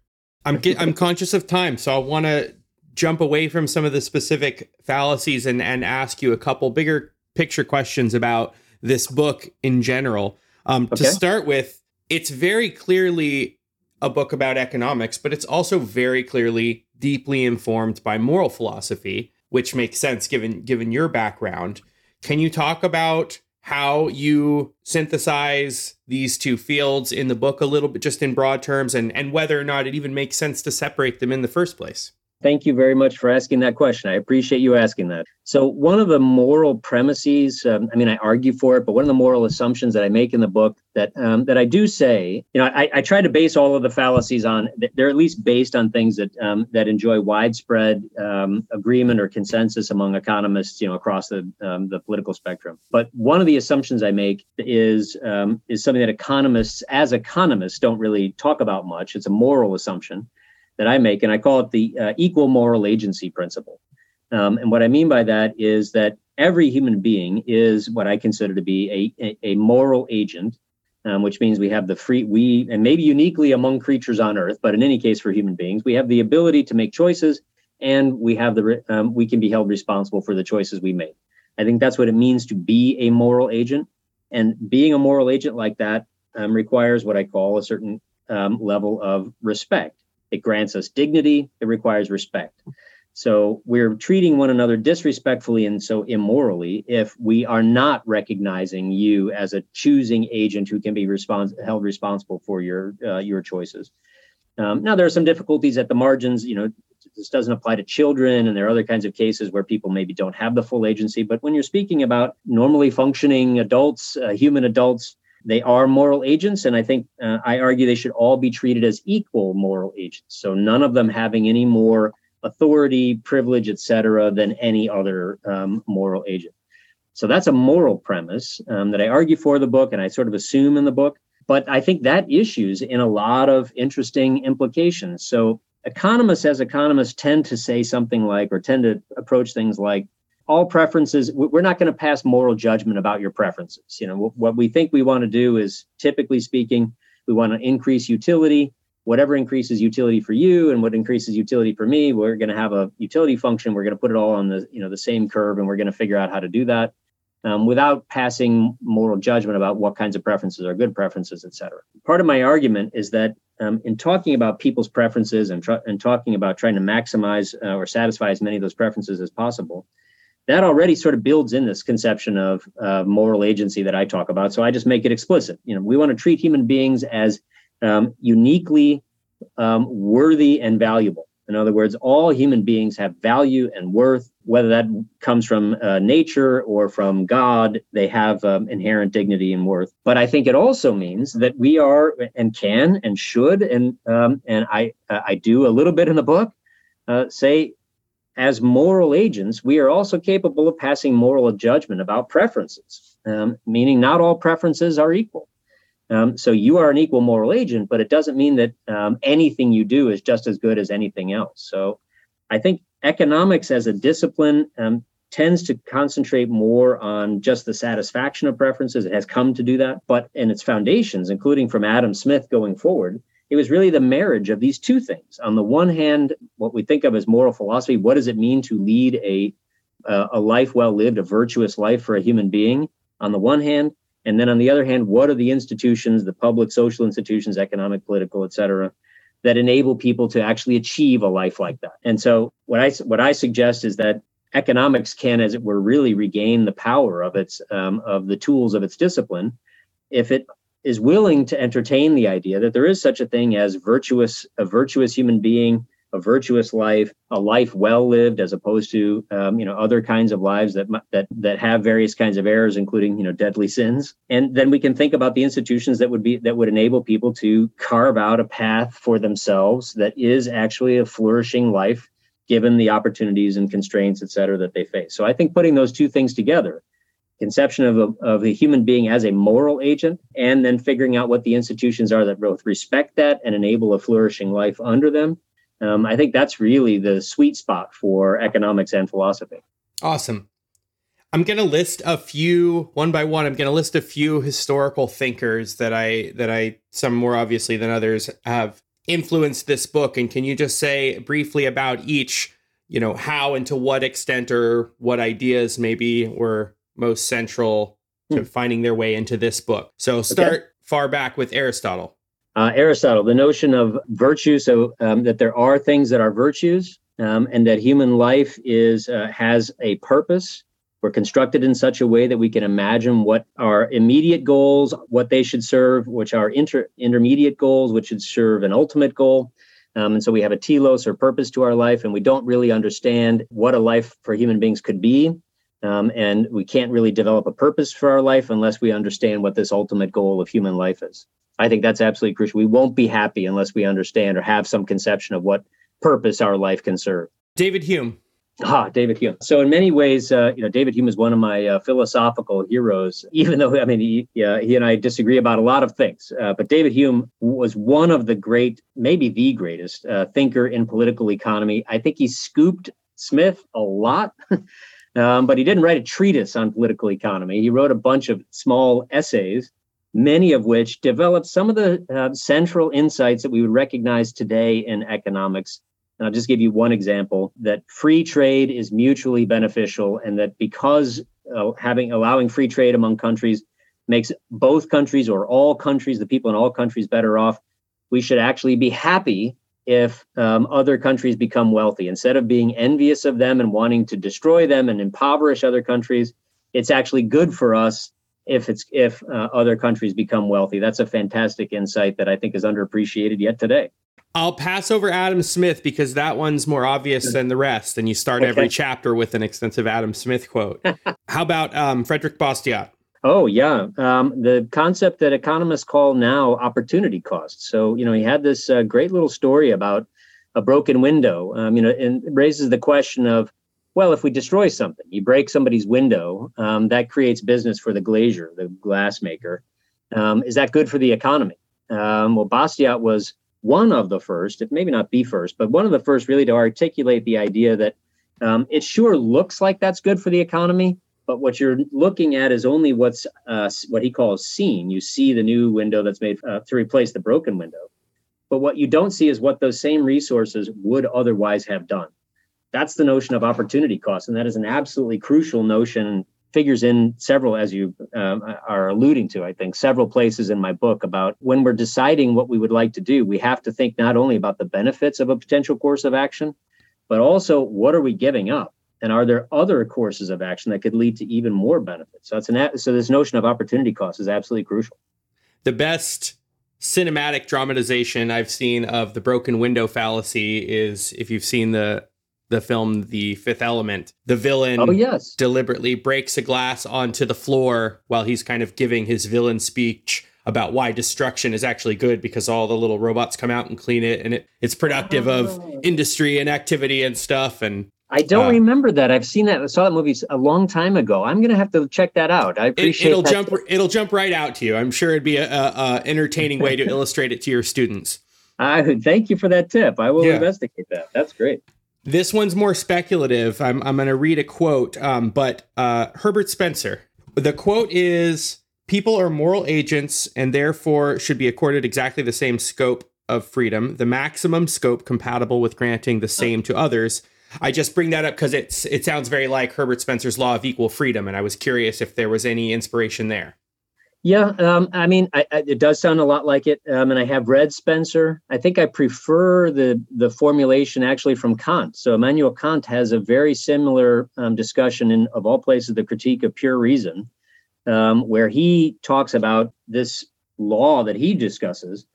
I'm I'm conscious of time, so I want to jump away from some of the specific fallacies and and ask you a couple bigger picture questions about this book in general. Um, okay. To start with, it's very clearly a book about economics, but it's also very clearly deeply informed by moral philosophy, which makes sense given given your background. Can you talk about how you synthesize these two fields in the book a little bit just in broad terms and and whether or not it even makes sense to separate them in the first place? Thank you very much for asking that question. I appreciate you asking that. So, one of the moral premises, um, I mean, I argue for it, but one of the moral assumptions that I make in the book that um, that I do say, you know, I, I, try to base all of the fallacies on they're at least based on things that um, that enjoy widespread um, agreement or consensus among economists, you know, across the um, the political spectrum. But one of the assumptions I make is um, is something that economists, as economists, don't really talk about much. It's a moral assumption that I make, and I call it the uh, equal moral agency principle. Um, and what I mean by that is that every human being is what I consider to be a, a, a moral agent, um, which means we have the free, we, and maybe uniquely among creatures on earth, but in any case for human beings, we have the ability to make choices and we have the, um, we can be held responsible for the choices we make. I think that's what it means to be a moral agent. And being a moral agent like that um, requires what I call a certain um, level of respect. It grants us dignity. It requires respect. So we're treating one another disrespectfully and so immorally if we are not recognizing you as a choosing agent who can be respons- held responsible for your uh, your choices. Um, now there are some difficulties at the margins. You know, this doesn't apply to children, and there are other kinds of cases where people maybe don't have the full agency. But when you're speaking about normally functioning adults, uh, human adults, they are moral agents, and I think uh, I argue they should all be treated as equal moral agents. So none of them having any more authority, privilege, etc., than any other um, moral agent. So that's a moral premise um, that I argue for the book, and I sort of assume in the book. But I think that issues in a lot of interesting implications. So economists, as economists, tend to say something like, or tend to approach things like, all preferences we're not going to pass moral judgment about your preferences. You know what we think we want to do is typically speaking we want to increase utility. Whatever increases utility for you and what increases utility for me we're going to have a utility function. We're going to put it all on the you know the same curve and we're going to figure out how to do that um, without passing moral judgment about what kinds of preferences are good preferences et cetera. Part of my argument is that um, in talking about people's preferences and, tr- and talking about trying to maximize uh, or satisfy as many of those preferences as possible that already sort of builds in this conception of uh, moral agency that I talk about. So I just make it explicit. You know, we want to treat human beings as um, uniquely um, worthy and valuable. In other words, all human beings have value and worth, whether that comes from uh, nature or from God, they have um, inherent dignity and worth. But I think it also means that we are and can and should, and um, and I I do a little bit in the book, uh, say as moral agents, we are also capable of passing moral judgment about preferences, um, meaning not all preferences are equal. Um, so you are an equal moral agent, but it doesn't mean that um, anything you do is just as good as anything else. So I think economics as a discipline um, tends to concentrate more on just the satisfaction of preferences. It has come to do that, but in its foundations, including from Adam Smith going forward, it was really the marriage of these two things. On the one hand, what we think of as moral philosophy, what does it mean to lead a uh, a life well lived, a virtuous life for a human being? On the one hand, and then on the other hand, what are the institutions, the public social institutions, economic, political, et cetera, that enable people to actually achieve a life like that? And so what I what I suggest is that economics can, as it were, really regain the power of its um, of the tools of its discipline if it is willing to entertain the idea that there is such a thing as virtuous a virtuous human being a virtuous life a life well lived as opposed to um, you know other kinds of lives that that that have various kinds of errors including you know deadly sins. And then we can think about the institutions that would be that would enable people to carve out a path for themselves that is actually a flourishing life given the opportunities and constraints et cetera that they face. So i think putting those two things together conception of a, of a human being as a moral agent, and then figuring out what the institutions are that both respect that and enable a flourishing life under them. Um, I think that's really the sweet spot for economics and philosophy. Awesome. I'm going to list a few one by one. I'm going to list a few historical thinkers that I that I some more obviously than others have influenced this book. And can you just say briefly about each? You know how and to what extent or what ideas maybe were most central to hmm. finding their way into this book. So start okay. far back with Aristotle. Uh, Aristotle, the notion of virtue, so um, that there are things that are virtues, um, and that human life is uh, has a purpose. We're constructed in such a way that we can imagine what our immediate goals, what they should serve, which are inter- intermediate goals, which should serve an ultimate goal. Um, and so we have a telos or purpose to our life, and we don't really understand what a life for human beings could be um, and we can't really develop a purpose for our life unless we understand what this ultimate goal of human life is. I think that's absolutely crucial. We won't be happy unless we understand or have some conception of what purpose our life can serve. David Hume. Ah, David Hume. So in many ways, uh, you know, David Hume is one of my uh, philosophical heroes. Even though I mean, he, uh, he and I disagree about a lot of things, uh, but David Hume was one of the great, maybe the greatest uh, thinker in political economy. I think he scooped Smith a lot. Um, but he didn't write a treatise on political economy. He wrote a bunch of small essays, many of which developed some of the uh, central insights that we would recognize today in economics. And I'll just give you one example that free trade is mutually beneficial, and that because uh, having allowing free trade among countries makes both countries or all countries, the people in all countries, better off. We should actually be happy if um, other countries become wealthy. Instead of being envious of them and wanting to destroy them and impoverish other countries, it's actually good for us if it's if uh, other countries become wealthy. That's a fantastic insight that I think is underappreciated yet today. I'll pass over Adam Smith because that one's more obvious than the rest, and you start okay. every chapter with an extensive Adam Smith quote. How about um, Frederick Bastiat? Oh yeah, um, the concept that economists call now opportunity cost. So you know, he had this uh, great little story about a broken window. Um, you know, and raises the question of, well, if we destroy something, you break somebody's window, um, that creates business for the glazier, the glass maker. Um, is that good for the economy? Um, well, Bastiat was one of the first, if maybe not the first, but one of the first really to articulate the idea that um, it sure looks like that's good for the economy, but what you're looking at is only what's uh, what he calls seen. You see the new window that's made uh, to replace the broken window, but what you don't see is what those same resources would otherwise have done. That's the notion of opportunity cost, and that is an absolutely crucial notion. Figures in several, as you um, are alluding to, I think, several places in my book about when we're deciding what we would like to do, we have to think not only about the benefits of a potential course of action, but also what are we giving up and are there other courses of action that could lead to even more benefits so it's an so this notion of opportunity cost is absolutely crucial the best cinematic dramatization i've seen of the broken window fallacy is if you've seen the the film the fifth element the villain oh, yes. deliberately breaks a glass onto the floor while he's kind of giving his villain speech about why destruction is actually good because all the little robots come out and clean it and it, it's productive oh. of industry and activity and stuff and I don't uh, remember that. I've seen that. I saw that movie a long time ago. I'm gonna have to check that out. I appreciate. It, will jump. It'll jump right out to you. I'm sure it'd be a, a, a entertaining way to illustrate it to your students. I thank you for that tip. I will yeah. investigate that. That's great. This one's more speculative. I'm I'm gonna read a quote. Um, but uh, Herbert Spencer. The quote is: "People are moral agents and therefore should be accorded exactly the same scope of freedom, the maximum scope compatible with granting the same to others." I just bring that up because it's it sounds very like Herbert Spencer's law of equal freedom, and I was curious if there was any inspiration there. Yeah, um, I mean, I, I, it does sound a lot like it, um, and I have read Spencer. I think I prefer the the formulation actually from Kant. So Immanuel Kant has a very similar um, discussion in, of all places, the critique of pure reason, um, where he talks about this law that he discusses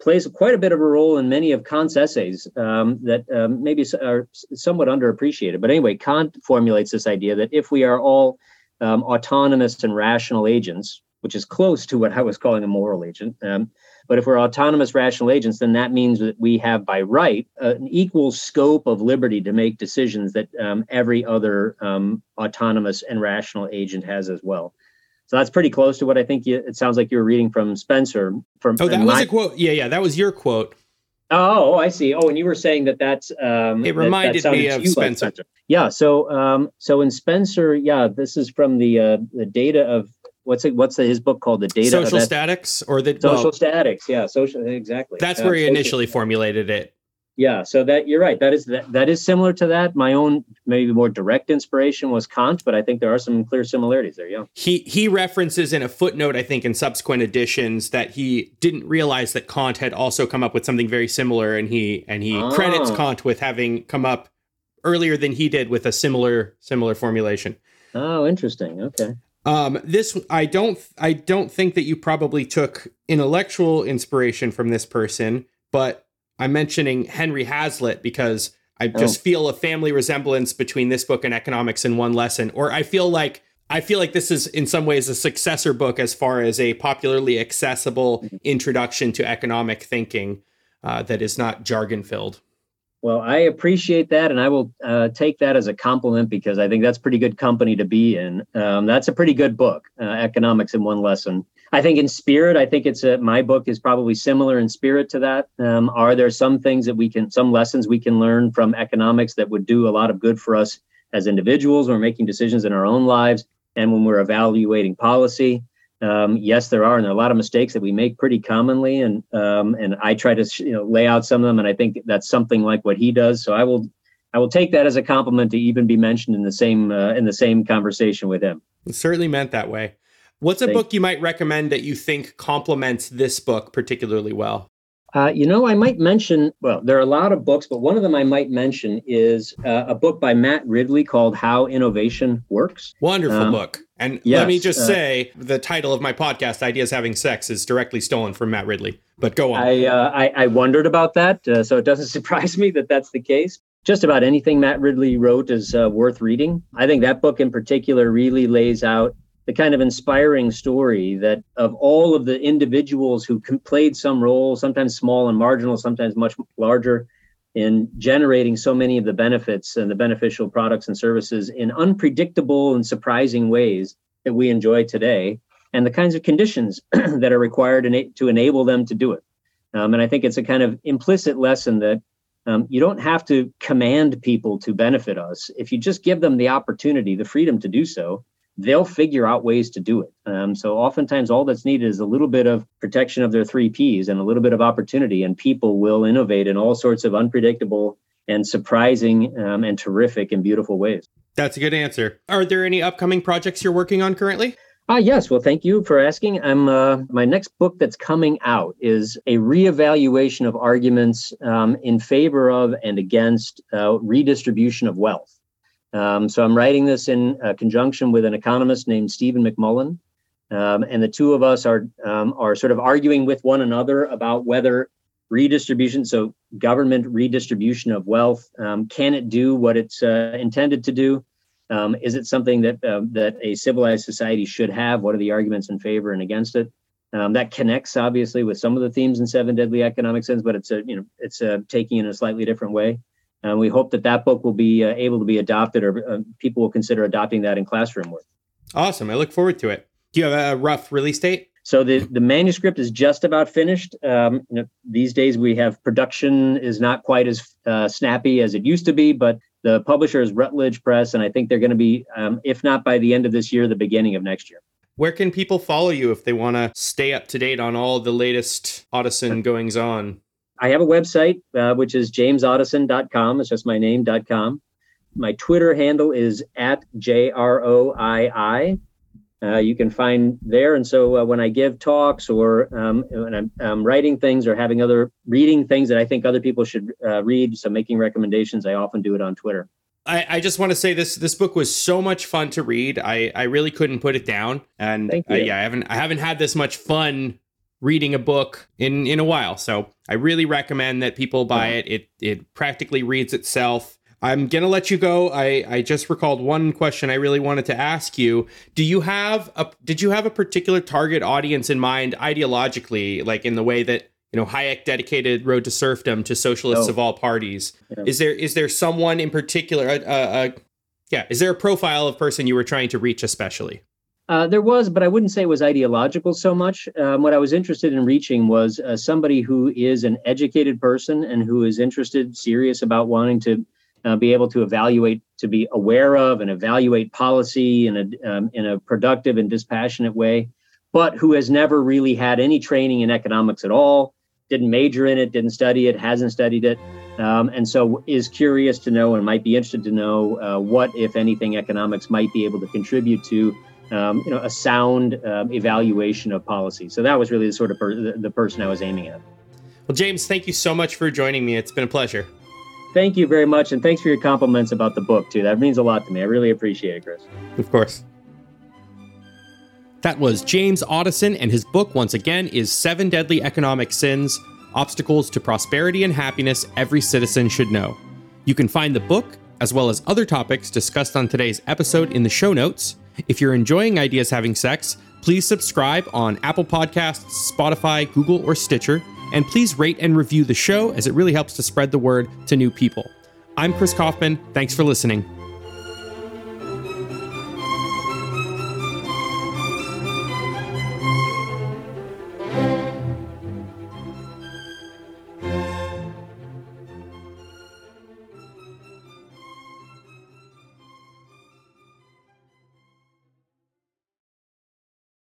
plays quite a bit of a role in many of Kant's essays um, that um, maybe are somewhat underappreciated. But anyway, Kant formulates this idea that if we are all um, autonomous and rational agents, which is close to what I was calling a moral agent, um, but if we're autonomous rational agents, then that means that we have by right uh, an equal scope of liberty to make decisions that um, every other um, autonomous and rational agent has as well. So that's pretty close to what I think you, it sounds like you were reading from Spencer. From oh, that was my, a quote. Yeah, yeah, that was your quote. Oh, I see. Oh, and you were saying that that's um, it reminded that, that me of Spencer. Like Spencer. Yeah. So, um, so in Spencer, yeah, this is from the uh, the data of what's it? What's the, his book called? The data social statics or the social well, statics? Yeah, social exactly. That's uh, where he initially formulated it yeah so that you're right. That is that, that is similar to that. My own maybe more direct inspiration was kant but i think there are some clear similarities there yeah. He he references in a footnote i think in subsequent editions that he didn't realize that kant had also come up with something very similar and he and he credits kant with having come up earlier than he did with a similar similar formulation. Oh interesting. Okay. Um, this I don't I don't think that you probably took intellectual inspiration from this person, but I'm mentioning Henry Hazlitt because I oh. just oh. feel a family resemblance between this book and economics in one lesson, or I feel like I feel like this is in some ways a successor book as far as a popularly accessible mm-hmm. introduction to economic thinking uh, that is not jargon filled. Well, I appreciate that, and I will uh, take that as a compliment because I think that's pretty good company to be in. Um, that's a pretty good book, uh, Economics in One Lesson. I think in spirit, I think it's a, my book is probably similar in spirit to that. Um, are there some things that we can, some lessons we can learn from economics that would do a lot of good for us as individuals when we're making decisions in our own lives and when we're evaluating policy? Um, yes, there are, and there are a lot of mistakes that we make pretty commonly, and um, and I try to you know lay out some of them, and I think that's something like what he does. So I will I will take that as a compliment to even be mentioned in the same uh, in the same conversation with him. It certainly meant that way. What's a Thank book you might recommend that you think complements this book particularly well? Uh, you know, I might mention, well, there are a lot of books, but one of them I might mention is uh, a book by Matt Ridley called How Innovation Works. Wonderful um, book. And yes, let me just uh, say the title of my podcast, Ideas Having Sex, is directly stolen from Matt Ridley. But go on. I, uh, I, I, wondered about that. Uh, so it doesn't surprise me that that's the case. Just about anything Matt Ridley wrote is uh, worth reading. I think that book in particular really lays out the kind of inspiring story that of all of the individuals who played some role, sometimes small and marginal, sometimes much larger, in generating so many of the benefits and the beneficial products and services in unpredictable and surprising ways that we enjoy today, and the kinds of conditions that are required to enable them to do it. Um, and I think it's a kind of implicit lesson that um, you don't have to command people to benefit us. If you just give them the opportunity, the freedom to do so, they'll figure out ways to do it. Um, so oftentimes all that's needed is a little bit of protection of their three Ps and a little bit of opportunity, and people will innovate in all sorts of unpredictable and surprising um, and terrific and beautiful ways. That's a good answer. Are there any upcoming projects you're working on currently? Ah, yes. Well, thank you for asking. I'm uh, my next book that's coming out is a reevaluation of arguments um, in favor of and against uh, redistribution of wealth. Um, so I'm writing this in uh, conjunction with an economist named Stephen McMullen. Um, and the two of us are um, are sort of arguing with one another about whether redistribution, so government redistribution of wealth, um, can it do what it's uh, intended to do? Um, is it something that uh, that a civilized society should have? What are the arguments in favor and against it? Um, that connects obviously with some of the themes in Seven Deadly Economic Sins, but it's a you know it's a taking in a slightly different way. And we hope that that book will be uh, able to be adopted or uh, people will consider adopting that in classroom work. Awesome. I look forward to it. Do you have a rough release date? So the, the manuscript is just about finished. Um, you know, these days we have production is not quite as uh, snappy as it used to be, but the publisher is Routledge Press, and I think they're going to be, um, if not by the end of this year, the beginning of next year. Where can people follow you if they want to stay up to date on all the latest Otteson goings on? I have a website, uh, which is jamesotteson.com. It's just my name.com. My Twitter handle is at J R O I I uh, you can find there. And so uh, when I give talks or um, when I'm um, writing things or having other reading things that I think other people should uh, read, so making recommendations, I often do it on Twitter. I, I, just want to say this this book was so much fun to read. I, I really couldn't put it down. And uh, yeah, I haven't I haven't had this much fun reading a book in in a while. So I really recommend that people buy it. It it practically reads itself. I'm gonna let you go. I I just recalled one question I really wanted to ask you. Do you have a did you have a particular target audience in mind ideologically, like in the way that you know Hayek dedicated Road to Serfdom to socialists oh. of all parties? Yeah. Is there is there someone in particular? Uh, uh, yeah, is there a profile of person you were trying to reach especially? Uh, there was, but I wouldn't say it was ideological so much. Um, what I was interested in reaching was uh, somebody who is an educated person and who is interested, serious about wanting to uh, be able to evaluate, to be aware of and evaluate policy in a, um, in a productive and dispassionate way, but who has never really had any training in economics at all, didn't major in it, didn't study it, hasn't studied it, um, and so is curious to know and might be interested to know uh, what, if anything, economics might be able to contribute to. Um, you know, a sound um, evaluation of policy. So that was really the sort of per- the, person I was aiming at. Well, James, thank you so much for joining me. It's been a pleasure thank you very much. And thanks for your compliments about the book, too. That means a lot to me. I really appreciate it, Chris. Of course. That was James Otteson, and his book, once again, is Seven Deadly Economic Sins Obstacles to Prosperity and Happiness Every Citizen Should Know. You can find the book, as well as other topics discussed on today's episode, in the show notes. If you're enjoying Ideas Having Sex, please subscribe on Apple Podcasts, Spotify, Google, or Stitcher and please rate and review the show as it really helps to spread the word to new people. I'm Chris Kaufman. Thanks for listening.